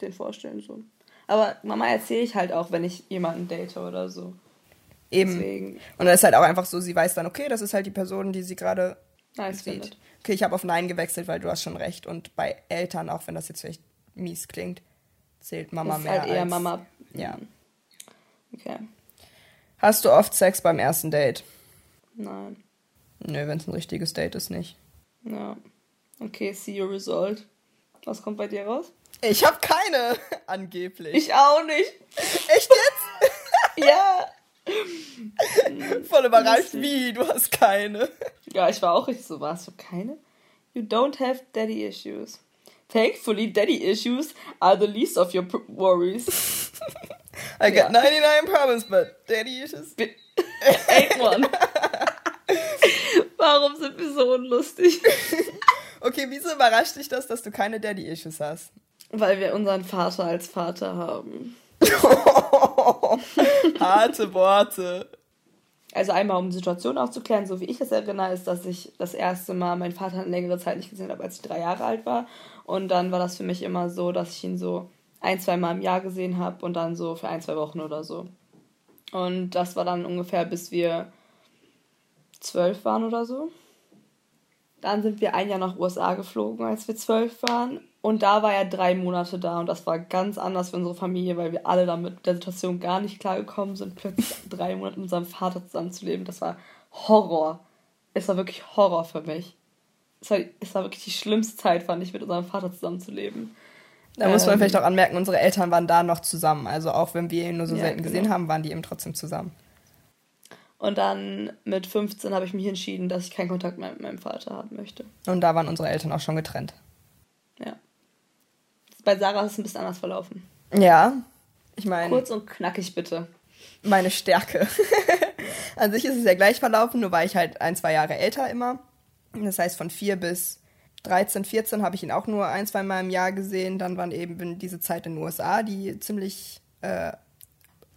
den vorstellen, so. Aber Mama erzähle ich halt auch, wenn ich jemanden date oder so. Eben. Deswegen. Und dann ist halt auch einfach so, sie weiß dann, okay, das ist halt die Person, die sie gerade nice sieht. Okay, ich habe auf Nein gewechselt, weil du hast schon recht. Und bei Eltern, auch wenn das jetzt vielleicht mies klingt, zählt Mama ist mehr. Halt eher als, Mama. Ja. Okay. Hast du oft Sex beim ersten Date? Nein. Nö, wenn es ein richtiges Date ist, nicht. Ja. Okay, see your result. Was kommt bei dir raus? Ich habe keine, angeblich. Ich auch nicht. Echt jetzt? ja. Voll überrascht, wie, du hast keine. Ja, ich war auch richtig so, warst du keine? You don't have daddy issues. Thankfully, daddy issues are the least of your worries. I got ja. 99 problems, but daddy issues ain't one. Warum sind wir so unlustig? okay, wieso überrascht dich das, dass du keine daddy issues hast? Weil wir unseren Vater als Vater haben. Harte Worte. Also einmal, um die Situation aufzuklären, so wie ich es erinnere, ist, dass ich das erste Mal meinen Vater eine längere Zeit nicht gesehen habe, als ich drei Jahre alt war. Und dann war das für mich immer so, dass ich ihn so ein, zwei Mal im Jahr gesehen habe und dann so für ein, zwei Wochen oder so. Und das war dann ungefähr, bis wir zwölf waren oder so. Dann sind wir ein Jahr nach USA geflogen, als wir zwölf waren. Und da war er drei Monate da und das war ganz anders für unsere Familie, weil wir alle damit mit der Situation gar nicht klargekommen sind, plötzlich drei Monate mit unserem Vater zusammenzuleben. Das war Horror. Es war wirklich Horror für mich. Es war, es war wirklich die schlimmste Zeit, fand ich, mit unserem Vater zusammenzuleben. Da ähm, muss man ähm, vielleicht auch anmerken, unsere Eltern waren da noch zusammen. Also auch wenn wir ihn nur so ja, selten genau. gesehen haben, waren die eben trotzdem zusammen. Und dann mit 15 habe ich mich entschieden, dass ich keinen Kontakt mehr mit meinem Vater haben möchte. Und da waren unsere Eltern auch schon getrennt. Ja. Bei Sarah ist es ein bisschen anders verlaufen. Ja. Ich meine. Kurz und knackig bitte. Meine Stärke. An sich ist es ja gleich verlaufen, nur war ich halt ein, zwei Jahre älter immer. Das heißt, von vier bis 13, 14 habe ich ihn auch nur ein, zwei Mal im Jahr gesehen. Dann waren eben diese Zeit in den USA, die ziemlich äh,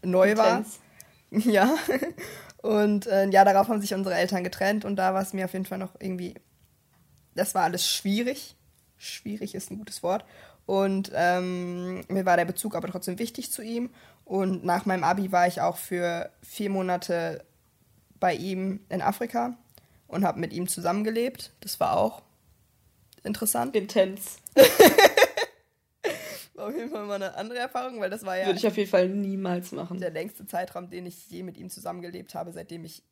neu war. Ja. Und äh, ja, darauf haben sich unsere Eltern getrennt und da war es mir auf jeden Fall noch irgendwie, das war alles schwierig. Schwierig ist ein gutes Wort. Und ähm, mir war der Bezug aber trotzdem wichtig zu ihm. Und nach meinem Abi war ich auch für vier Monate bei ihm in Afrika und habe mit ihm zusammengelebt. Das war auch interessant. Intens. war auf jeden Fall mal eine andere Erfahrung, weil das war ja. Würde ich auf jeden Fall niemals machen. Der längste Zeitraum, den ich je mit ihm zusammengelebt habe, seitdem ich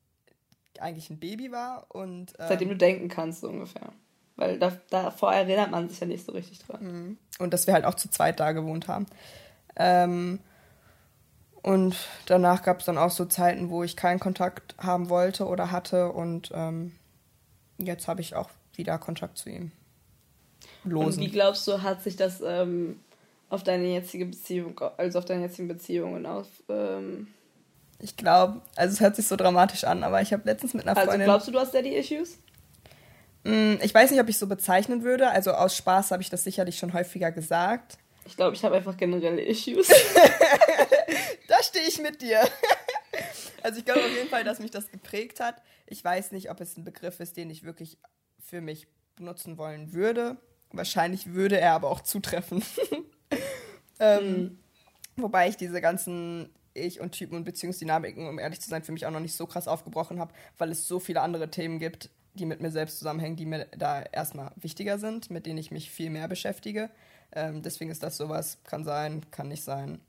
eigentlich ein Baby war. Und, ähm, seitdem du denken kannst, so ungefähr. Weil da, davor erinnert man sich ja nicht so richtig dran. Mhm. Und dass wir halt auch zu zweit da gewohnt haben. Ähm, und danach gab es dann auch so Zeiten, wo ich keinen Kontakt haben wollte oder hatte. Und ähm, jetzt habe ich auch wieder Kontakt zu ihm. Losen. Und wie glaubst du, hat sich das ähm, auf deine jetzige Beziehung, also auf deine jetzigen Beziehungen auf? Ähm ich glaube, also es hört sich so dramatisch an, aber ich habe letztens mit einer also Freundin. Also glaubst du, du hast Daddy-Issues? Mm, ich weiß nicht, ob ich so bezeichnen würde. Also aus Spaß habe ich das sicherlich schon häufiger gesagt. Ich glaube, ich habe einfach generelle Issues. da stehe ich mit dir. also ich glaube auf jeden Fall, dass mich das geprägt hat. Ich weiß nicht, ob es ein Begriff ist, den ich wirklich für mich benutzen wollen würde. Wahrscheinlich würde er aber auch zutreffen. ähm, mhm. Wobei ich diese ganzen Ich- und Typen- und Beziehungsdynamiken, um ehrlich zu sein, für mich auch noch nicht so krass aufgebrochen habe, weil es so viele andere Themen gibt, die mit mir selbst zusammenhängen, die mir da erstmal wichtiger sind, mit denen ich mich viel mehr beschäftige. Ähm, deswegen ist das sowas, kann sein, kann nicht sein.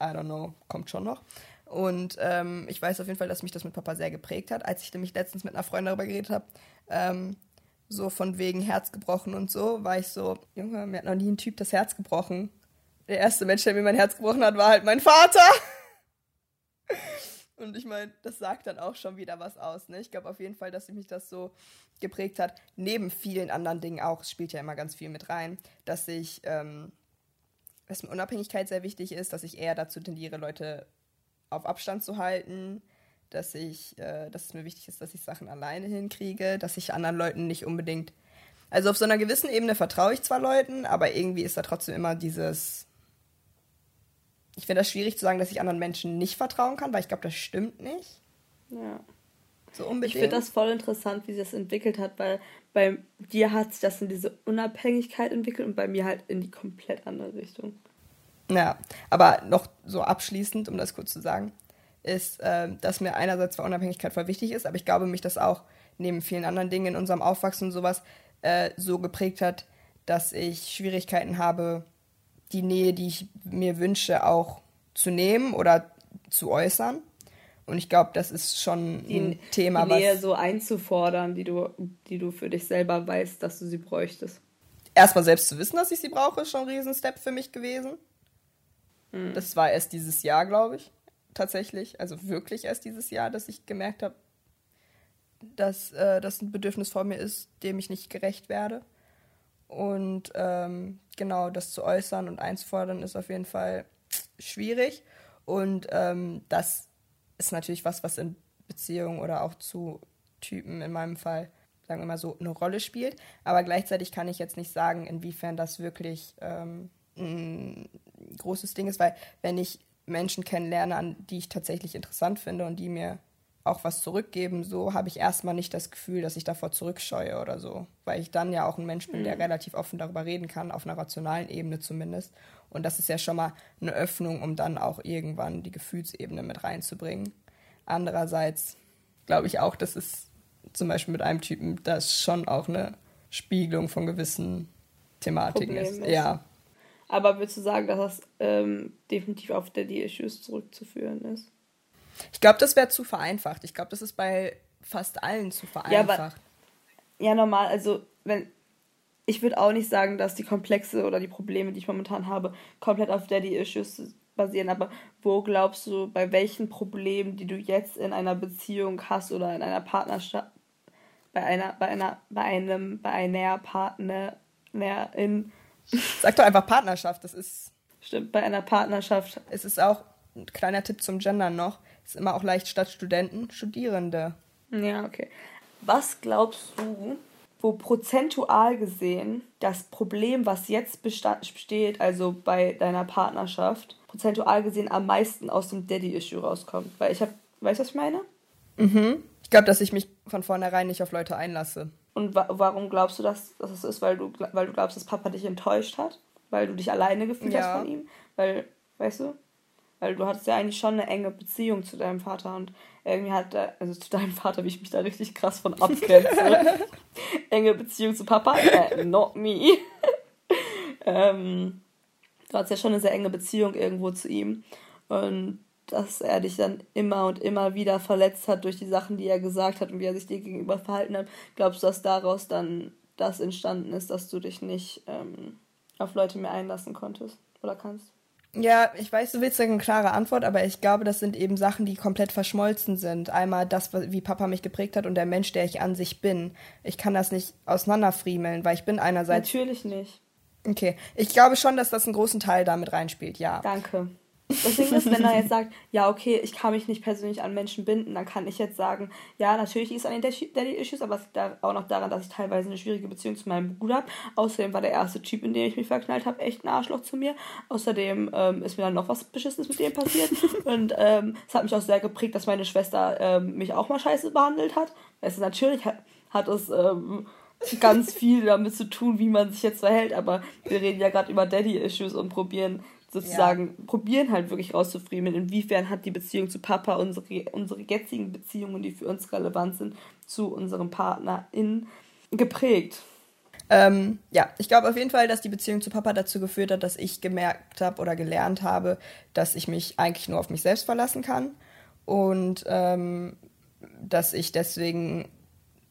I don't know, kommt schon noch. Und ähm, ich weiß auf jeden Fall, dass mich das mit Papa sehr geprägt hat. Als ich nämlich letztens mit einer Freundin darüber geredet habe, ähm, so von wegen Herz gebrochen und so, war ich so, Junge, mir hat noch nie ein Typ das Herz gebrochen. Der erste Mensch, der mir mein Herz gebrochen hat, war halt mein Vater. Und ich meine, das sagt dann auch schon wieder was aus. Ne? Ich glaube auf jeden Fall, dass mich das so geprägt hat. Neben vielen anderen Dingen auch, es spielt ja immer ganz viel mit rein, dass ich, ähm, dass mir Unabhängigkeit sehr wichtig ist, dass ich eher dazu tendiere, Leute auf Abstand zu halten, dass ich, äh, dass es mir wichtig ist, dass ich Sachen alleine hinkriege, dass ich anderen Leuten nicht unbedingt. Also auf so einer gewissen Ebene vertraue ich zwar Leuten, aber irgendwie ist da trotzdem immer dieses ich finde das schwierig zu sagen, dass ich anderen Menschen nicht vertrauen kann, weil ich glaube, das stimmt nicht. Ja. So unbedingt. Ich finde das voll interessant, wie sich das entwickelt hat, weil bei dir hat sich das in diese Unabhängigkeit entwickelt und bei mir halt in die komplett andere Richtung. Ja, aber noch so abschließend, um das kurz zu sagen, ist, äh, dass mir einerseits zwar Unabhängigkeit voll wichtig ist, aber ich glaube, mich das auch neben vielen anderen Dingen in unserem Aufwachsen und sowas äh, so geprägt hat, dass ich Schwierigkeiten habe, die Nähe, die ich mir wünsche, auch zu nehmen oder zu äußern. Und ich glaube, das ist schon die, ein Thema, die Nähe so einzufordern, die du, die du für dich selber weißt, dass du sie bräuchtest. Erstmal selbst zu wissen, dass ich sie brauche, ist schon ein Riesenstep für mich gewesen. Hm. Das war erst dieses Jahr, glaube ich, tatsächlich. Also wirklich erst dieses Jahr, dass ich gemerkt habe, dass äh, das ein Bedürfnis vor mir ist, dem ich nicht gerecht werde. Und ähm, genau das zu äußern und einzufordern ist auf jeden Fall schwierig. Und ähm, das ist natürlich was, was in Beziehungen oder auch zu Typen in meinem Fall, sagen wir mal so, eine Rolle spielt. Aber gleichzeitig kann ich jetzt nicht sagen, inwiefern das wirklich ähm, ein großes Ding ist, weil wenn ich Menschen kennenlerne, an die ich tatsächlich interessant finde und die mir auch was zurückgeben, so habe ich erstmal nicht das Gefühl, dass ich davor zurückscheue oder so. Weil ich dann ja auch ein Mensch bin, mhm. der relativ offen darüber reden kann, auf einer rationalen Ebene zumindest. Und das ist ja schon mal eine Öffnung, um dann auch irgendwann die Gefühlsebene mit reinzubringen. Andererseits glaube ich auch, dass es zum Beispiel mit einem Typen, das schon auch eine Spiegelung von gewissen Thematiken ist. ist. Ja. Aber würdest du sagen, dass das ähm, definitiv auf Daddy-Issues zurückzuführen ist? Ich glaube, das wäre zu vereinfacht. Ich glaube, das ist bei fast allen zu vereinfacht. Ja, ja normal. Also, wenn. Ich würde auch nicht sagen, dass die Komplexe oder die Probleme, die ich momentan habe, komplett auf Daddy-Issues basieren. Aber wo glaubst du, bei welchen Problemen, die du jetzt in einer Beziehung hast oder in einer Partnerschaft, bei einer, bei einer, bei einem, bei einer Partnerin. Sag doch einfach Partnerschaft, das ist. Stimmt, bei einer Partnerschaft. Es ist auch ein kleiner Tipp zum Gendern noch. Ist immer auch leicht statt Studenten Studierende. Ja, okay. Was glaubst du, wo prozentual gesehen das Problem, was jetzt besteht, also bei deiner Partnerschaft, prozentual gesehen am meisten aus dem Daddy-Issue rauskommt. Weil ich habe, weißt du, was ich meine? Mhm. Ich glaube, dass ich mich von vornherein nicht auf Leute einlasse. Und wa warum glaubst du, dass, dass es ist? Weil du, weil du glaubst, dass Papa dich enttäuscht hat? Weil du dich alleine gefühlt ja. hast von ihm? Weil, weißt du? Weil du hattest ja eigentlich schon eine enge Beziehung zu deinem Vater und irgendwie hat er, also zu deinem Vater, wie ich mich da richtig krass von abgrenze. enge Beziehung zu Papa? Äh, not me. ähm, du hattest ja schon eine sehr enge Beziehung irgendwo zu ihm. Und dass er dich dann immer und immer wieder verletzt hat durch die Sachen, die er gesagt hat und wie er sich dir gegenüber verhalten hat. Glaubst du, dass daraus dann das entstanden ist, dass du dich nicht ähm, auf Leute mehr einlassen konntest oder kannst? Ja, ich weiß, du willst eine klare Antwort, aber ich glaube, das sind eben Sachen, die komplett verschmolzen sind. Einmal das, wie Papa mich geprägt hat und der Mensch, der ich an sich bin. Ich kann das nicht auseinanderfriemeln, weil ich bin einerseits. Natürlich nicht. Okay, ich glaube schon, dass das einen großen Teil damit reinspielt, ja. Danke. Das Ding ist, wenn er jetzt sagt, ja, okay, ich kann mich nicht persönlich an Menschen binden, dann kann ich jetzt sagen, ja, natürlich ist es an den Daddy-Issues, aber es liegt auch noch daran, dass ich teilweise eine schwierige Beziehung zu meinem Bruder habe. Außerdem war der erste Typ, in den ich mich verknallt habe, echt ein Arschloch zu mir. Außerdem ähm, ist mir dann noch was Beschissenes mit dem passiert. Und ähm, es hat mich auch sehr geprägt, dass meine Schwester ähm, mich auch mal scheiße behandelt hat. Also natürlich hat, hat es ähm, ganz viel damit zu tun, wie man sich jetzt verhält, aber wir reden ja gerade über Daddy-Issues und probieren sozusagen ja. probieren halt wirklich rauszufriemeln, inwiefern hat die Beziehung zu Papa unsere, unsere jetzigen Beziehungen, die für uns relevant sind, zu unserem Partner in geprägt. Ähm, ja, ich glaube auf jeden Fall, dass die Beziehung zu Papa dazu geführt hat, dass ich gemerkt habe oder gelernt habe, dass ich mich eigentlich nur auf mich selbst verlassen kann und ähm, dass ich deswegen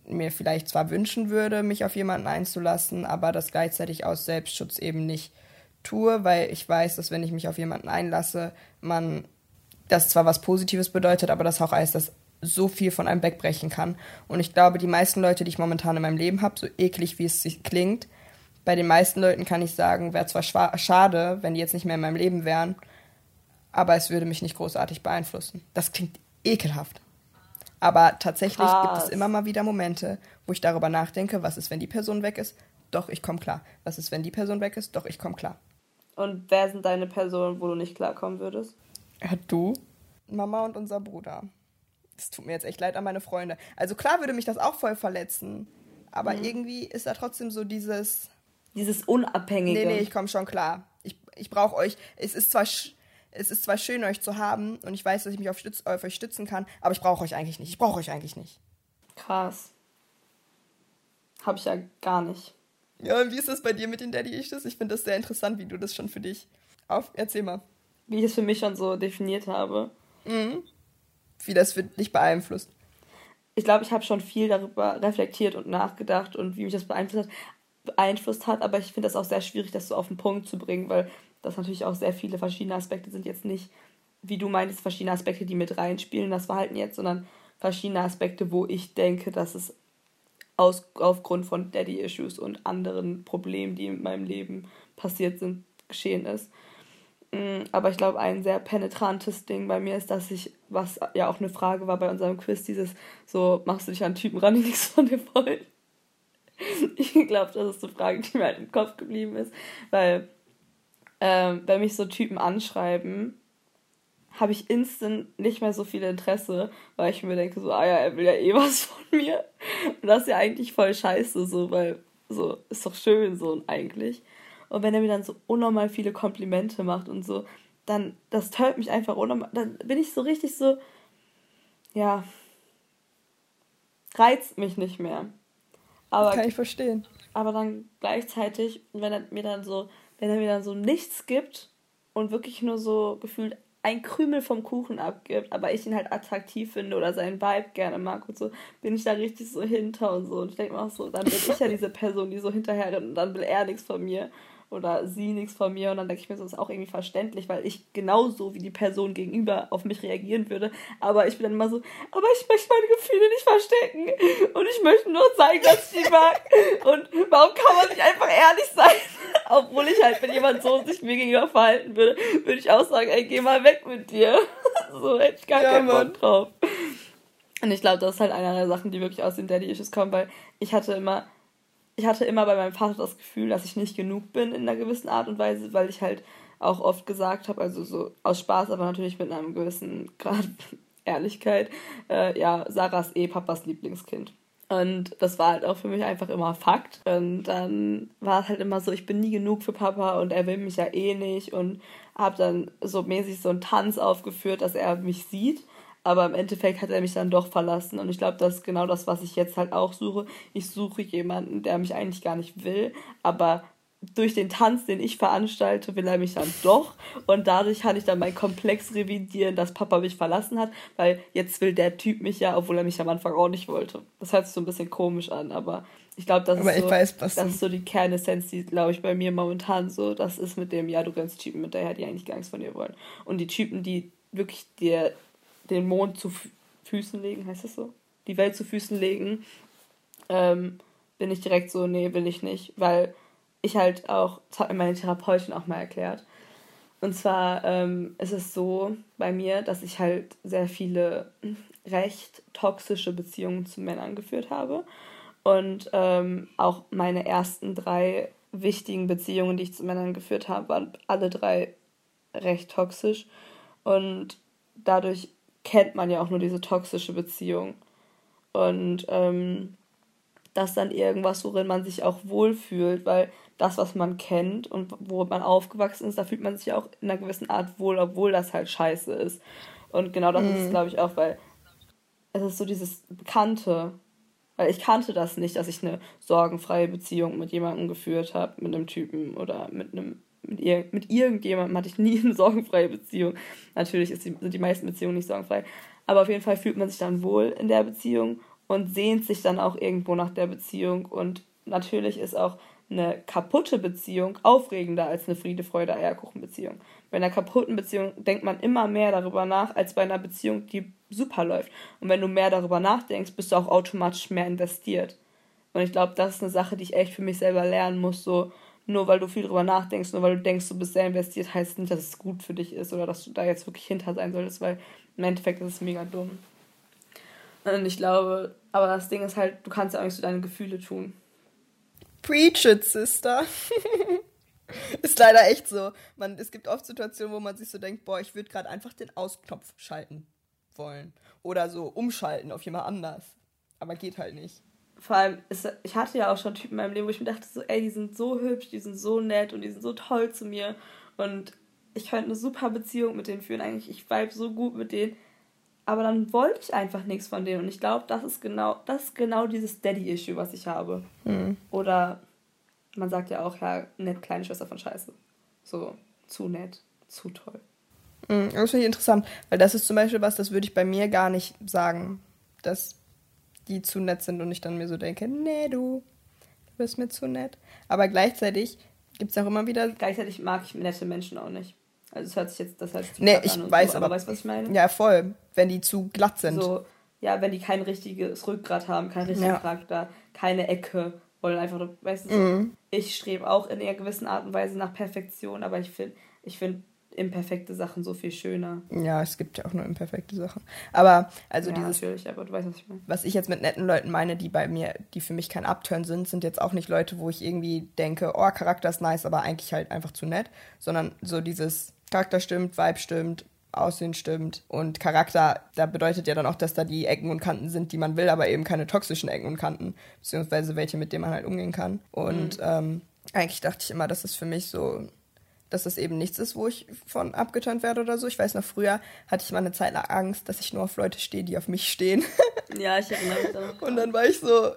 mir vielleicht zwar wünschen würde, mich auf jemanden einzulassen, aber das gleichzeitig aus Selbstschutz eben nicht tue, weil ich weiß, dass wenn ich mich auf jemanden einlasse, man das zwar was Positives bedeutet, aber das auch heißt, dass so viel von einem wegbrechen kann. Und ich glaube, die meisten Leute, die ich momentan in meinem Leben habe, so eklig wie es sich klingt, bei den meisten Leuten kann ich sagen, wäre zwar schade, wenn die jetzt nicht mehr in meinem Leben wären, aber es würde mich nicht großartig beeinflussen. Das klingt ekelhaft. Aber tatsächlich Krass. gibt es immer mal wieder Momente, wo ich darüber nachdenke, was ist, wenn die Person weg ist? Doch, ich komme klar. Was ist, wenn die Person weg ist? Doch, ich komme klar. Und wer sind deine Personen, wo du nicht klarkommen würdest? Ja, du, Mama und unser Bruder. Es tut mir jetzt echt leid an meine Freunde. Also klar würde mich das auch voll verletzen. Aber mhm. irgendwie ist da trotzdem so dieses. Dieses Unabhängige. Nee, nee, ich komme schon klar. Ich, ich brauche euch. Es ist zwar. Es ist zwar schön, euch zu haben und ich weiß, dass ich mich auf, stütz, auf euch stützen kann, aber ich brauche euch eigentlich nicht. Ich brauche euch eigentlich nicht. Krass. Hab ich ja gar nicht. Ja, und wie ist das bei dir mit den Daddy-Issues? Ich finde das sehr interessant, wie du das schon für dich auf. Erzähl mal. Wie ich es für mich schon so definiert habe. Mhm. Wie das für dich beeinflusst. Ich glaube, ich habe schon viel darüber reflektiert und nachgedacht und wie mich das beeinflusst hat, beeinflusst hat, aber ich finde das auch sehr schwierig, das so auf den Punkt zu bringen, weil das natürlich auch sehr viele verschiedene Aspekte sind. Jetzt nicht, wie du meintest, verschiedene Aspekte, die mit reinspielen, das Verhalten jetzt, sondern verschiedene Aspekte, wo ich denke, dass es aus, aufgrund von Daddy-Issues und anderen Problemen, die in meinem Leben passiert sind, geschehen ist. Mm, aber ich glaube, ein sehr penetrantes Ding bei mir ist, dass ich, was ja auch eine Frage war bei unserem Quiz, dieses so, machst du dich an Typen ran, die nichts von dir wollen? Ich glaube, das ist eine Frage, die mir halt im Kopf geblieben ist, weil ähm, wenn mich so Typen anschreiben, habe ich instant nicht mehr so viel Interesse, weil ich mir denke, so, ah ja, er will ja eh was von mir. Und das ist ja eigentlich voll scheiße, so, weil, so, ist doch schön, so, eigentlich. Und wenn er mir dann so unnormal viele Komplimente macht und so, dann, das tölt mich einfach unnormal, dann bin ich so richtig so, ja, reizt mich nicht mehr. Aber, das kann ich verstehen. Aber dann gleichzeitig, wenn er mir dann so, wenn er mir dann so nichts gibt und wirklich nur so gefühlt ein Krümel vom Kuchen abgibt, aber ich ihn halt attraktiv finde oder seinen Vibe gerne mag und so, bin ich da richtig so hinter und so. Und ich denke mir auch so, dann bin ich ja diese Person, die so hinterher rennt und dann will er nichts von mir oder sie nichts von mir und dann denke ich mir so, das ist auch irgendwie verständlich, weil ich genauso wie die Person gegenüber auf mich reagieren würde, aber ich bin dann immer so, aber ich möchte meine Gefühle nicht verstecken und ich möchte nur zeigen, dass ich sie mag und warum kann man nicht einfach ehrlich sein? Obwohl ich halt, wenn jemand so sich mir gegenüber verhalten würde, würde ich auch sagen, ey, geh mal weg mit dir. so hätte ich gar ja, keinen Bock drauf. Und ich glaube, das ist halt eine der Sachen, die wirklich aus den Daddy-Issues kommen, weil ich hatte immer, ich hatte immer bei meinem Vater das Gefühl, dass ich nicht genug bin in einer gewissen Art und Weise, weil ich halt auch oft gesagt habe, also so aus Spaß, aber natürlich mit einem gewissen Grad Ehrlichkeit, äh, ja, Sarah ist eh Papas Lieblingskind. Und das war halt auch für mich einfach immer Fakt. Und dann war es halt immer so, ich bin nie genug für Papa und er will mich ja eh nicht. Und habe dann so mäßig so einen Tanz aufgeführt, dass er mich sieht. Aber im Endeffekt hat er mich dann doch verlassen. Und ich glaube, das ist genau das, was ich jetzt halt auch suche. Ich suche jemanden, der mich eigentlich gar nicht will, aber durch den Tanz, den ich veranstalte, will er mich dann doch. Und dadurch kann ich dann meinen Komplex revidieren, dass Papa mich verlassen hat, weil jetzt will der Typ mich ja, obwohl er mich am Anfang auch nicht wollte. Das hört sich so ein bisschen komisch an, aber ich glaube, das, ist so, weiß, das ist so die Kernessenz, die, glaube ich, bei mir momentan so, das ist mit dem, ja, du rennst Typen mit daher, die eigentlich gar nichts von dir wollen. Und die Typen, die wirklich dir den Mond zu Füßen legen, heißt das so? Die Welt zu Füßen legen, ähm, bin ich direkt so, nee, will ich nicht, weil ich halt auch, das hat mir meine Therapeutin auch mal erklärt. Und zwar ähm, ist es so bei mir, dass ich halt sehr viele recht toxische Beziehungen zu Männern geführt habe. Und ähm, auch meine ersten drei wichtigen Beziehungen, die ich zu Männern geführt habe, waren alle drei recht toxisch. Und dadurch kennt man ja auch nur diese toxische Beziehung. Und ähm, das ist dann irgendwas, worin man sich auch wohlfühlt, weil das, was man kennt und wo man aufgewachsen ist, da fühlt man sich auch in einer gewissen Art wohl, obwohl das halt scheiße ist. Und genau das mhm. ist es, glaube ich, auch, weil es ist so dieses Bekannte. Weil ich kannte das nicht, dass ich eine sorgenfreie Beziehung mit jemandem geführt habe, mit einem Typen oder mit einem mit, ir mit irgendjemandem hatte ich nie eine sorgenfreie Beziehung. Natürlich die, sind die meisten Beziehungen nicht sorgenfrei. Aber auf jeden Fall fühlt man sich dann wohl in der Beziehung und sehnt sich dann auch irgendwo nach der Beziehung. Und natürlich ist auch eine kaputte Beziehung aufregender als eine Friede, Freude, Eierkuchen-Beziehung. Bei einer kaputten Beziehung denkt man immer mehr darüber nach, als bei einer Beziehung, die super läuft. Und wenn du mehr darüber nachdenkst, bist du auch automatisch mehr investiert. Und ich glaube, das ist eine Sache, die ich echt für mich selber lernen muss. So, nur weil du viel darüber nachdenkst, nur weil du denkst, du bist sehr investiert, heißt nicht, dass es gut für dich ist oder dass du da jetzt wirklich hinter sein solltest, weil im Endeffekt ist es mega dumm. Und ich glaube, aber das Ding ist halt, du kannst ja auch nicht so deine Gefühle tun. Preach it, Sister. ist leider echt so. Man, es gibt oft Situationen, wo man sich so denkt, boah, ich würde gerade einfach den Ausknopf schalten wollen. Oder so umschalten auf jemand anders. Aber geht halt nicht. Vor allem, ist, ich hatte ja auch schon Typen in meinem Leben, wo ich mir dachte, so, ey, die sind so hübsch, die sind so nett und die sind so toll zu mir. Und ich könnte eine super Beziehung mit denen führen. Eigentlich, ich vibe so gut mit denen. Aber dann wollte ich einfach nichts von denen. Und ich glaube, das ist genau, das ist genau dieses Daddy-Issue, was ich habe. Mhm. Oder man sagt ja auch, ja, nett, kleine Schwester von Scheiße. So, zu nett, zu toll. Mhm, das finde ich interessant, weil das ist zum Beispiel was, das würde ich bei mir gar nicht sagen, dass die zu nett sind und ich dann mir so denke, nee, du, du bist mir zu nett. Aber gleichzeitig gibt es auch immer wieder. Gleichzeitig mag ich nette Menschen auch nicht. Also es hört sich jetzt, das heißt nee, ich weiß, so, aber, aber weißt was ich meine? Ja, voll. Wenn die zu glatt sind. So, ja, wenn die kein richtiges Rückgrat haben, kein richtigen ja. Charakter, keine Ecke, wollen einfach, weißt du, mhm. ich strebe auch in einer gewissen Art und Weise nach Perfektion, aber ich finde, ich finde imperfekte Sachen so viel schöner. Ja, es gibt ja auch nur imperfekte Sachen. Aber also ja, dieses. Natürlich, aber du weißt, was ich meine. Was ich jetzt mit netten Leuten meine, die bei mir, die für mich kein Upturn sind, sind jetzt auch nicht Leute, wo ich irgendwie denke, oh, Charakter ist nice, aber eigentlich halt einfach zu nett, sondern so dieses Charakter stimmt, Vibe stimmt, Aussehen stimmt und Charakter, da bedeutet ja dann auch, dass da die Ecken und Kanten sind, die man will, aber eben keine toxischen Ecken und Kanten, beziehungsweise welche, mit denen man halt umgehen kann. Und mhm. ähm, eigentlich dachte ich immer, dass es für mich so, dass es eben nichts ist, wo ich von abgeturnt werde oder so. Ich weiß noch, früher hatte ich mal eine Zeit lang Angst, dass ich nur auf Leute stehe, die auf mich stehen. ja, ich erinnere mich daran. Und dann war ich so,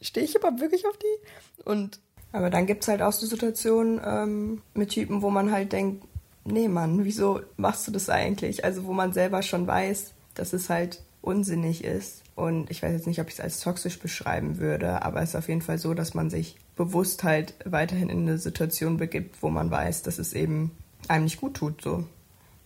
stehe ich überhaupt wirklich auf die? Und aber dann gibt es halt auch so Situationen ähm, mit Typen, wo man halt denkt, nee Mann, wieso machst du das eigentlich? Also wo man selber schon weiß, dass es halt unsinnig ist. Und ich weiß jetzt nicht, ob ich es als toxisch beschreiben würde, aber es ist auf jeden Fall so, dass man sich bewusst halt weiterhin in eine Situation begibt, wo man weiß, dass es eben einem nicht gut tut. So.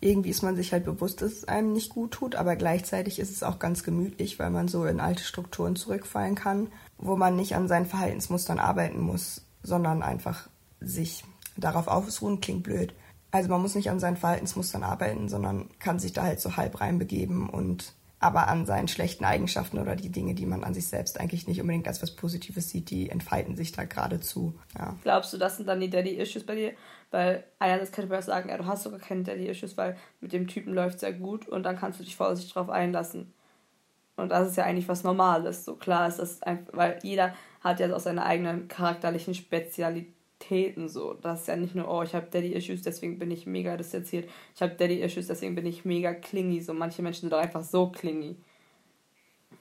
Irgendwie ist man sich halt bewusst, dass es einem nicht gut tut, aber gleichzeitig ist es auch ganz gemütlich, weil man so in alte Strukturen zurückfallen kann, wo man nicht an seinen Verhaltensmustern arbeiten muss, sondern einfach sich darauf ausruhen, klingt blöd, also man muss nicht an seinen Verhaltensmustern arbeiten, sondern kann sich da halt so halb reinbegeben und aber an seinen schlechten Eigenschaften oder die Dinge, die man an sich selbst eigentlich nicht unbedingt als was Positives sieht, die entfalten sich da geradezu. Ja. Glaubst du, das sind dann die Daddy-Issues bei dir? Weil einerseits könnte man auch sagen, ja, du hast sogar keine Daddy-Issues, weil mit dem Typen läuft sehr gut und dann kannst du dich vorsichtig drauf einlassen. Und das ist ja eigentlich was Normales. So klar ist das einfach, weil jeder hat ja auch seine eigenen charakterlichen Spezialitäten Täten so. Das ist ja nicht nur, oh, ich habe Daddy-Issues, deswegen bin ich mega distanziert. Ich habe Daddy-Issues, deswegen bin ich mega clingy. So, manche Menschen sind doch einfach so clingy.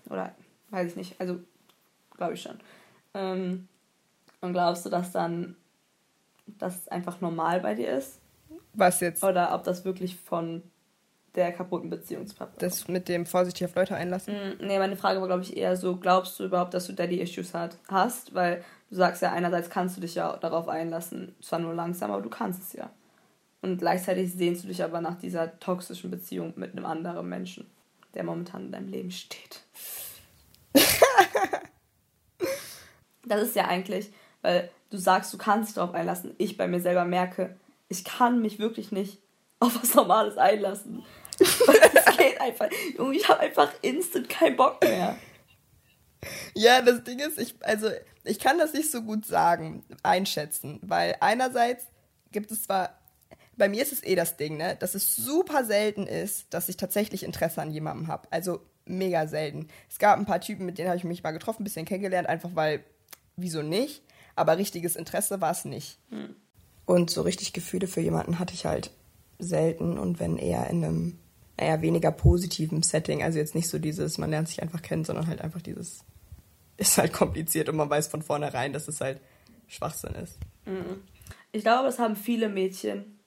Oder, weiß ich nicht. Also, glaube ich schon. Ähm, und glaubst du, dass dann das einfach normal bei dir ist? Was jetzt? Oder ob das wirklich von der kaputten Beziehung zu Papa Das mit dem vorsichtig auf Leute einlassen? Mm, nee, meine Frage war, glaube ich, eher so, glaubst du überhaupt, dass du Daddy-Issues hast? Weil du sagst ja, einerseits kannst du dich ja darauf einlassen, zwar nur langsam, aber du kannst es ja. Und gleichzeitig sehnst du dich aber nach dieser toxischen Beziehung mit einem anderen Menschen, der momentan in deinem Leben steht. das ist ja eigentlich, weil du sagst, du kannst dich darauf einlassen. Ich bei mir selber merke, ich kann mich wirklich nicht auf was Normales einlassen. Es geht einfach. Junge, ich habe einfach instant keinen Bock mehr. Ja, das Ding ist, ich, also ich kann das nicht so gut sagen, einschätzen, weil einerseits gibt es zwar, bei mir ist es eh das Ding, ne, dass es super selten ist, dass ich tatsächlich Interesse an jemandem habe. Also mega selten. Es gab ein paar Typen, mit denen habe ich mich mal getroffen, ein bisschen kennengelernt, einfach weil, wieso nicht? Aber richtiges Interesse war es nicht. Hm. Und so richtig Gefühle für jemanden hatte ich halt selten und wenn eher in einem, naja, weniger positiven Setting. Also jetzt nicht so dieses, man lernt sich einfach kennen, sondern halt einfach dieses ist halt kompliziert und man weiß von vornherein, dass es halt Schwachsinn ist. Mhm. Ich glaube, das haben viele Mädchen.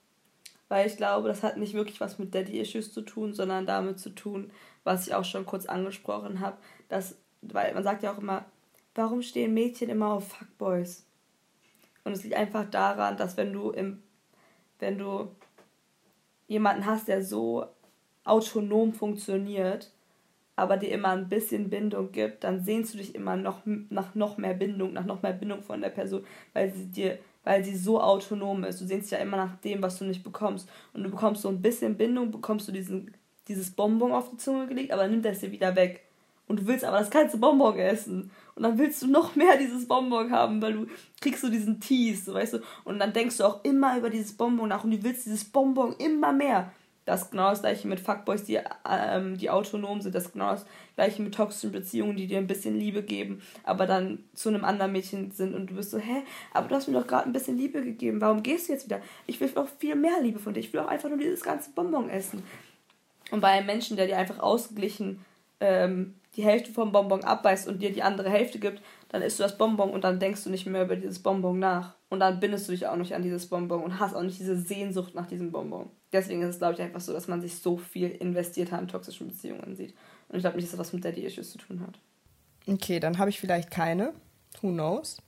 Weil ich glaube, das hat nicht wirklich was mit Daddy-Issues zu tun, sondern damit zu tun, was ich auch schon kurz angesprochen habe. Dass, weil man sagt ja auch immer, warum stehen Mädchen immer auf Fuckboys? Und es liegt einfach daran, dass wenn du im, wenn du jemanden hast, der so autonom funktioniert, aber dir immer ein bisschen Bindung gibt, dann sehnst du dich immer noch nach noch mehr Bindung, nach noch mehr Bindung von der Person, weil sie dir, weil sie so autonom ist. Du sehnst ja immer nach dem, was du nicht bekommst. Und du bekommst so ein bisschen Bindung, bekommst du diesen, dieses Bonbon auf die Zunge gelegt, aber nimmt das dir wieder weg. Und du willst aber das ganze Bonbon essen. Und dann willst du noch mehr dieses Bonbon haben, weil du kriegst so diesen Tease, weißt du. Und dann denkst du auch immer über dieses Bonbon nach und du willst dieses Bonbon immer mehr. Das genau das gleiche mit Fuckboys, die, ähm, die autonom sind. Das genau das gleiche mit toxischen Beziehungen, die dir ein bisschen Liebe geben, aber dann zu einem anderen Mädchen sind und du bist so, hä, aber du hast mir doch gerade ein bisschen Liebe gegeben. Warum gehst du jetzt wieder? Ich will noch viel mehr Liebe von dir. Ich will auch einfach nur dieses ganze Bonbon essen. Und bei einem Menschen, der dir einfach ausgeglichen ähm, die Hälfte vom Bonbon abbeißt und dir die andere Hälfte gibt, dann isst du das Bonbon und dann denkst du nicht mehr über dieses Bonbon nach. Und dann bindest du dich auch nicht an dieses Bonbon und hast auch nicht diese Sehnsucht nach diesem Bonbon. Deswegen ist es, glaube ich, einfach so, dass man sich so viel investierter in toxischen Beziehungen sieht. Und ich glaube nicht, dass das was mit Daddy-Issues zu tun hat. Okay, dann habe ich vielleicht keine. Who knows?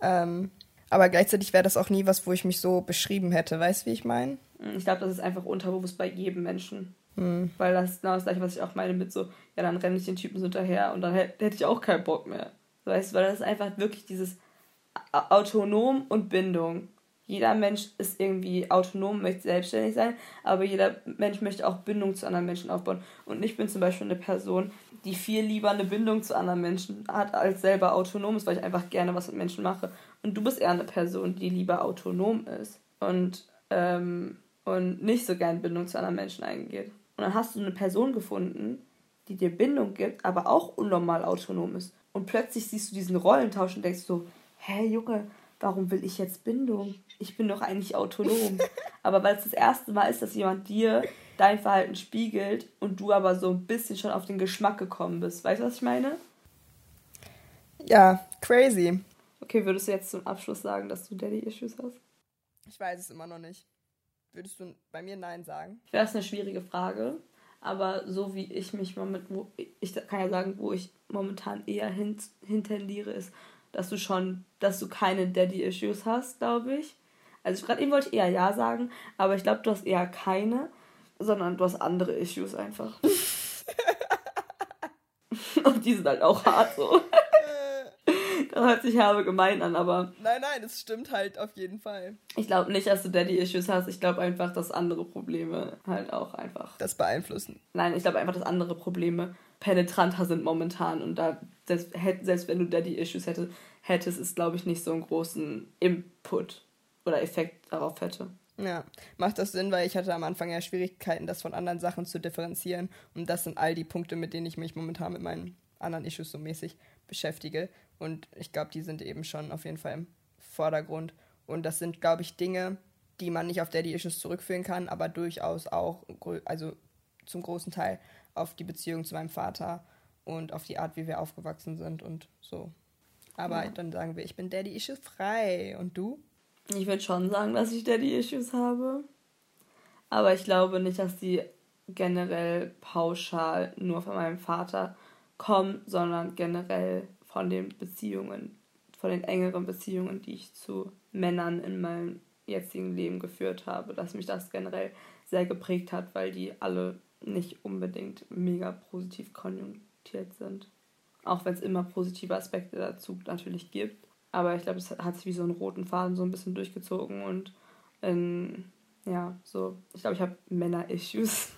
Ähm, aber gleichzeitig wäre das auch nie was, wo ich mich so beschrieben hätte. Weißt du, wie ich meine? Ich glaube, das ist einfach unterbewusst bei jedem Menschen. Mhm. Weil das ist genau das gleiche, was ich auch meine mit so, ja, dann renne ich den Typen so hinterher und dann hätte ich auch keinen Bock mehr. Weißt du, weil das ist einfach wirklich dieses Autonom und Bindung. Jeder Mensch ist irgendwie autonom, möchte selbstständig sein, aber jeder Mensch möchte auch Bindung zu anderen Menschen aufbauen. Und ich bin zum Beispiel eine Person, die viel lieber eine Bindung zu anderen Menschen hat, als selber autonom ist, weil ich einfach gerne was mit Menschen mache. Und du bist eher eine Person, die lieber autonom ist und, ähm, und nicht so gern Bindung zu anderen Menschen eingeht. Und dann hast du eine Person gefunden, die dir Bindung gibt, aber auch unnormal autonom ist. Und plötzlich siehst du diesen Rollentausch und denkst so, hä Junge, warum will ich jetzt Bindung? Ich bin doch eigentlich autonom. aber weil es das erste Mal ist, dass jemand dir dein Verhalten spiegelt und du aber so ein bisschen schon auf den Geschmack gekommen bist. Weißt du, was ich meine? Ja, crazy. Okay, würdest du jetzt zum Abschluss sagen, dass du Daddy-Issues hast? Ich weiß es immer noch nicht. Würdest du bei mir Nein sagen? Das ist eine schwierige Frage. Aber so wie ich mich momentan, ich kann ja sagen, wo ich momentan eher hin, hintendiere, ist, dass du schon, dass du keine Daddy-Issues hast, glaube ich. Also gerade eben wollte ich eher Ja sagen, aber ich glaube, du hast eher keine, sondern du hast andere Issues einfach. Und die sind halt auch hart so. das hört sich herbe gemein an, aber. Nein, nein, es stimmt halt auf jeden Fall. Ich glaube nicht, dass du Daddy-Issues hast. Ich glaube einfach, dass andere Probleme halt auch einfach. Das beeinflussen. Nein, ich glaube einfach, dass andere Probleme penetranter sind momentan. Und da, selbst, wenn du Daddy-Issues hättest, hättest, ist, glaube ich, nicht so einen großen Input oder Effekt darauf hätte. Ja, macht das Sinn, weil ich hatte am Anfang ja Schwierigkeiten, das von anderen Sachen zu differenzieren. Und das sind all die Punkte, mit denen ich mich momentan mit meinen anderen Issues so mäßig beschäftige. Und ich glaube, die sind eben schon auf jeden Fall im Vordergrund. Und das sind, glaube ich, Dinge, die man nicht auf Daddy-Issues zurückführen kann, aber durchaus auch, also zum großen Teil auf die Beziehung zu meinem Vater und auf die Art, wie wir aufgewachsen sind und so. Aber ja. dann sagen wir, ich bin Daddy-Issues frei. Und du? Ich würde schon sagen, dass ich Daddy-Issues habe. Aber ich glaube nicht, dass die generell pauschal nur von meinem Vater kommen, sondern generell von den Beziehungen, von den engeren Beziehungen, die ich zu Männern in meinem jetzigen Leben geführt habe, dass mich das generell sehr geprägt hat, weil die alle nicht unbedingt mega positiv konjunktiert sind. Auch wenn es immer positive Aspekte dazu natürlich gibt. Aber ich glaube, es hat sich wie so einen roten Faden so ein bisschen durchgezogen und in, ja, so, ich glaube, ich habe Männer-Issues.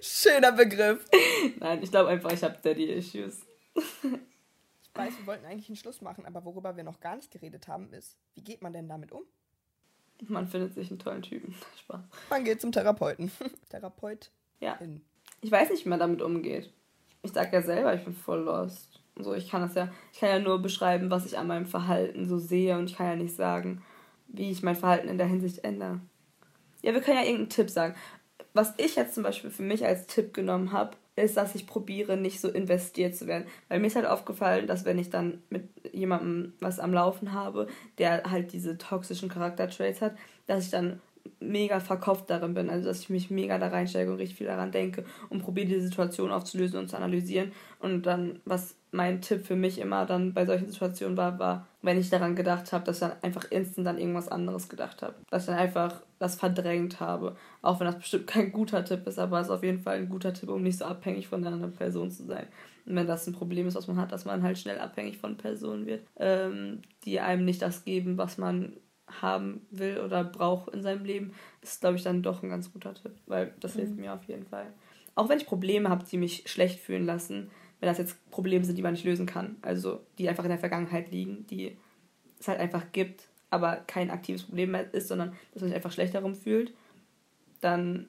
Schöner Begriff. Nein, ich glaube einfach, ich habe Daddy-Issues. ich weiß, wir wollten eigentlich einen Schluss machen, aber worüber wir noch gar nicht geredet haben, ist, wie geht man denn damit um? Man findet sich einen tollen Typen. Spaß. Man geht zum Therapeuten. Therapeut. Ja. Ich weiß nicht, wie man damit umgeht. Ich sag ja selber, ich bin voll lost. So, ich kann das ja, ich kann ja nur beschreiben, was ich an meinem Verhalten so sehe und ich kann ja nicht sagen, wie ich mein Verhalten in der Hinsicht ändere. Ja, wir können ja irgendeinen Tipp sagen. Was ich jetzt zum Beispiel für mich als Tipp genommen habe, ist, dass ich probiere, nicht so investiert zu werden. Weil mir ist halt aufgefallen, dass wenn ich dann mit jemandem was am Laufen habe, der halt diese toxischen Charaktertraits hat, dass ich dann mega verkauft darin bin. Also, dass ich mich mega da reinsteige und richtig viel daran denke und probiere, die Situation aufzulösen und zu analysieren. Und dann, was mein Tipp für mich immer dann bei solchen Situationen war, war, wenn ich daran gedacht habe, dass ich dann einfach instant an irgendwas anderes gedacht habe. Dass ich dann einfach das verdrängt habe. Auch wenn das bestimmt kein guter Tipp ist, aber es ist auf jeden Fall ein guter Tipp, um nicht so abhängig von der anderen Person zu sein. Und wenn das ein Problem ist, was man hat, dass man halt schnell abhängig von Personen wird, ähm, die einem nicht das geben, was man haben will oder braucht in seinem Leben, ist, glaube ich, dann doch ein ganz guter Tipp, weil das mhm. hilft mir auf jeden Fall. Auch wenn ich Probleme habe, die mich schlecht fühlen lassen, wenn das jetzt Probleme sind, die man nicht lösen kann, also die einfach in der Vergangenheit liegen, die es halt einfach gibt, aber kein aktives Problem mehr ist, sondern dass man sich einfach schlecht darum fühlt, dann,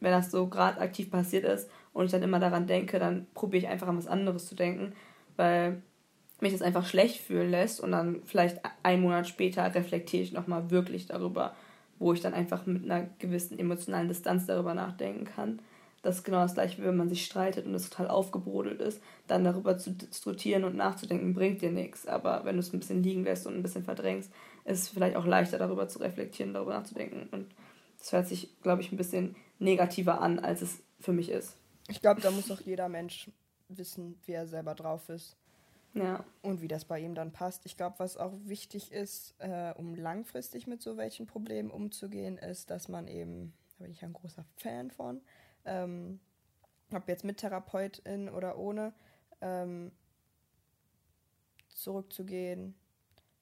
wenn das so gerade aktiv passiert ist und ich dann immer daran denke, dann probiere ich einfach an was anderes zu denken, weil mich das einfach schlecht fühlen lässt und dann vielleicht einen Monat später reflektiere ich nochmal wirklich darüber, wo ich dann einfach mit einer gewissen emotionalen Distanz darüber nachdenken kann. Das ist genau das gleiche, wenn man sich streitet und es total aufgebrodelt ist, dann darüber zu diskutieren und nachzudenken, bringt dir nichts. Aber wenn du es ein bisschen liegen lässt und ein bisschen verdrängst, ist es vielleicht auch leichter, darüber zu reflektieren, darüber nachzudenken. Und das hört sich, glaube ich, ein bisschen negativer an, als es für mich ist. Ich glaube, da muss auch jeder Mensch wissen, wie er selber drauf ist. Ja. Und wie das bei ihm dann passt. Ich glaube, was auch wichtig ist, äh, um langfristig mit so welchen Problemen umzugehen, ist, dass man eben, da bin ich ein großer Fan von, ähm, ob jetzt mit Therapeutin oder ohne, ähm, zurückzugehen,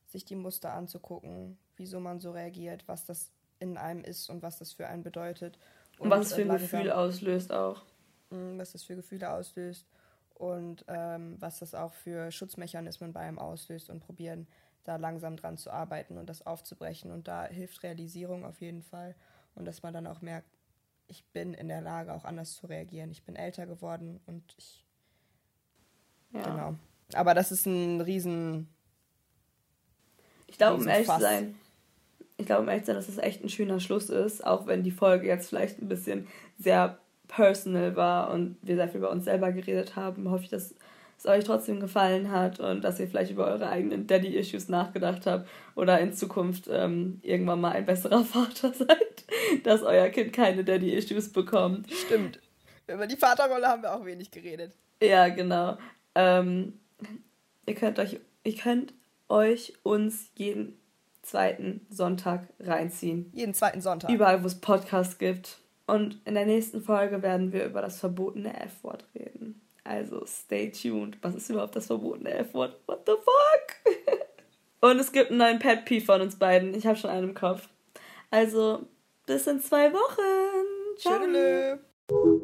sich die Muster anzugucken, wieso man so reagiert, was das in einem ist und was das für einen bedeutet. Und, und was es für ein Gefühl auslöst auch. Mm, was das für Gefühle auslöst und ähm, was das auch für Schutzmechanismen bei einem auslöst und probieren, da langsam dran zu arbeiten und das aufzubrechen. Und da hilft Realisierung auf jeden Fall und dass man dann auch merkt, ich bin in der Lage, auch anders zu reagieren. Ich bin älter geworden und ich. Ja. Genau. Aber das ist ein riesen. Ich glaube, um ehrlich zu sein, ich glaube, um ehrlich zu sein, dass das echt ein schöner Schluss ist, auch wenn die Folge jetzt vielleicht ein bisschen sehr personal war und wir sehr viel über uns selber geredet haben, hoffe ich, dass es euch trotzdem gefallen hat und dass ihr vielleicht über eure eigenen Daddy-Issues nachgedacht habt oder in Zukunft ähm, irgendwann mal ein besserer Vater seid, dass euer Kind keine Daddy-Issues bekommt. Stimmt. Über die Vaterrolle haben wir auch wenig geredet. Ja, genau. Ähm, ihr könnt euch, ihr könnt euch uns jeden zweiten Sonntag reinziehen. Jeden zweiten Sonntag. Überall, wo es Podcasts gibt. Und in der nächsten Folge werden wir über das verbotene F-Wort reden. Also stay tuned. Was ist überhaupt das verbotene F-Wort? What the fuck? Und es gibt einen neuen Pet P von uns beiden. Ich habe schon einen im Kopf. Also bis in zwei Wochen. Ciao. Tschüss.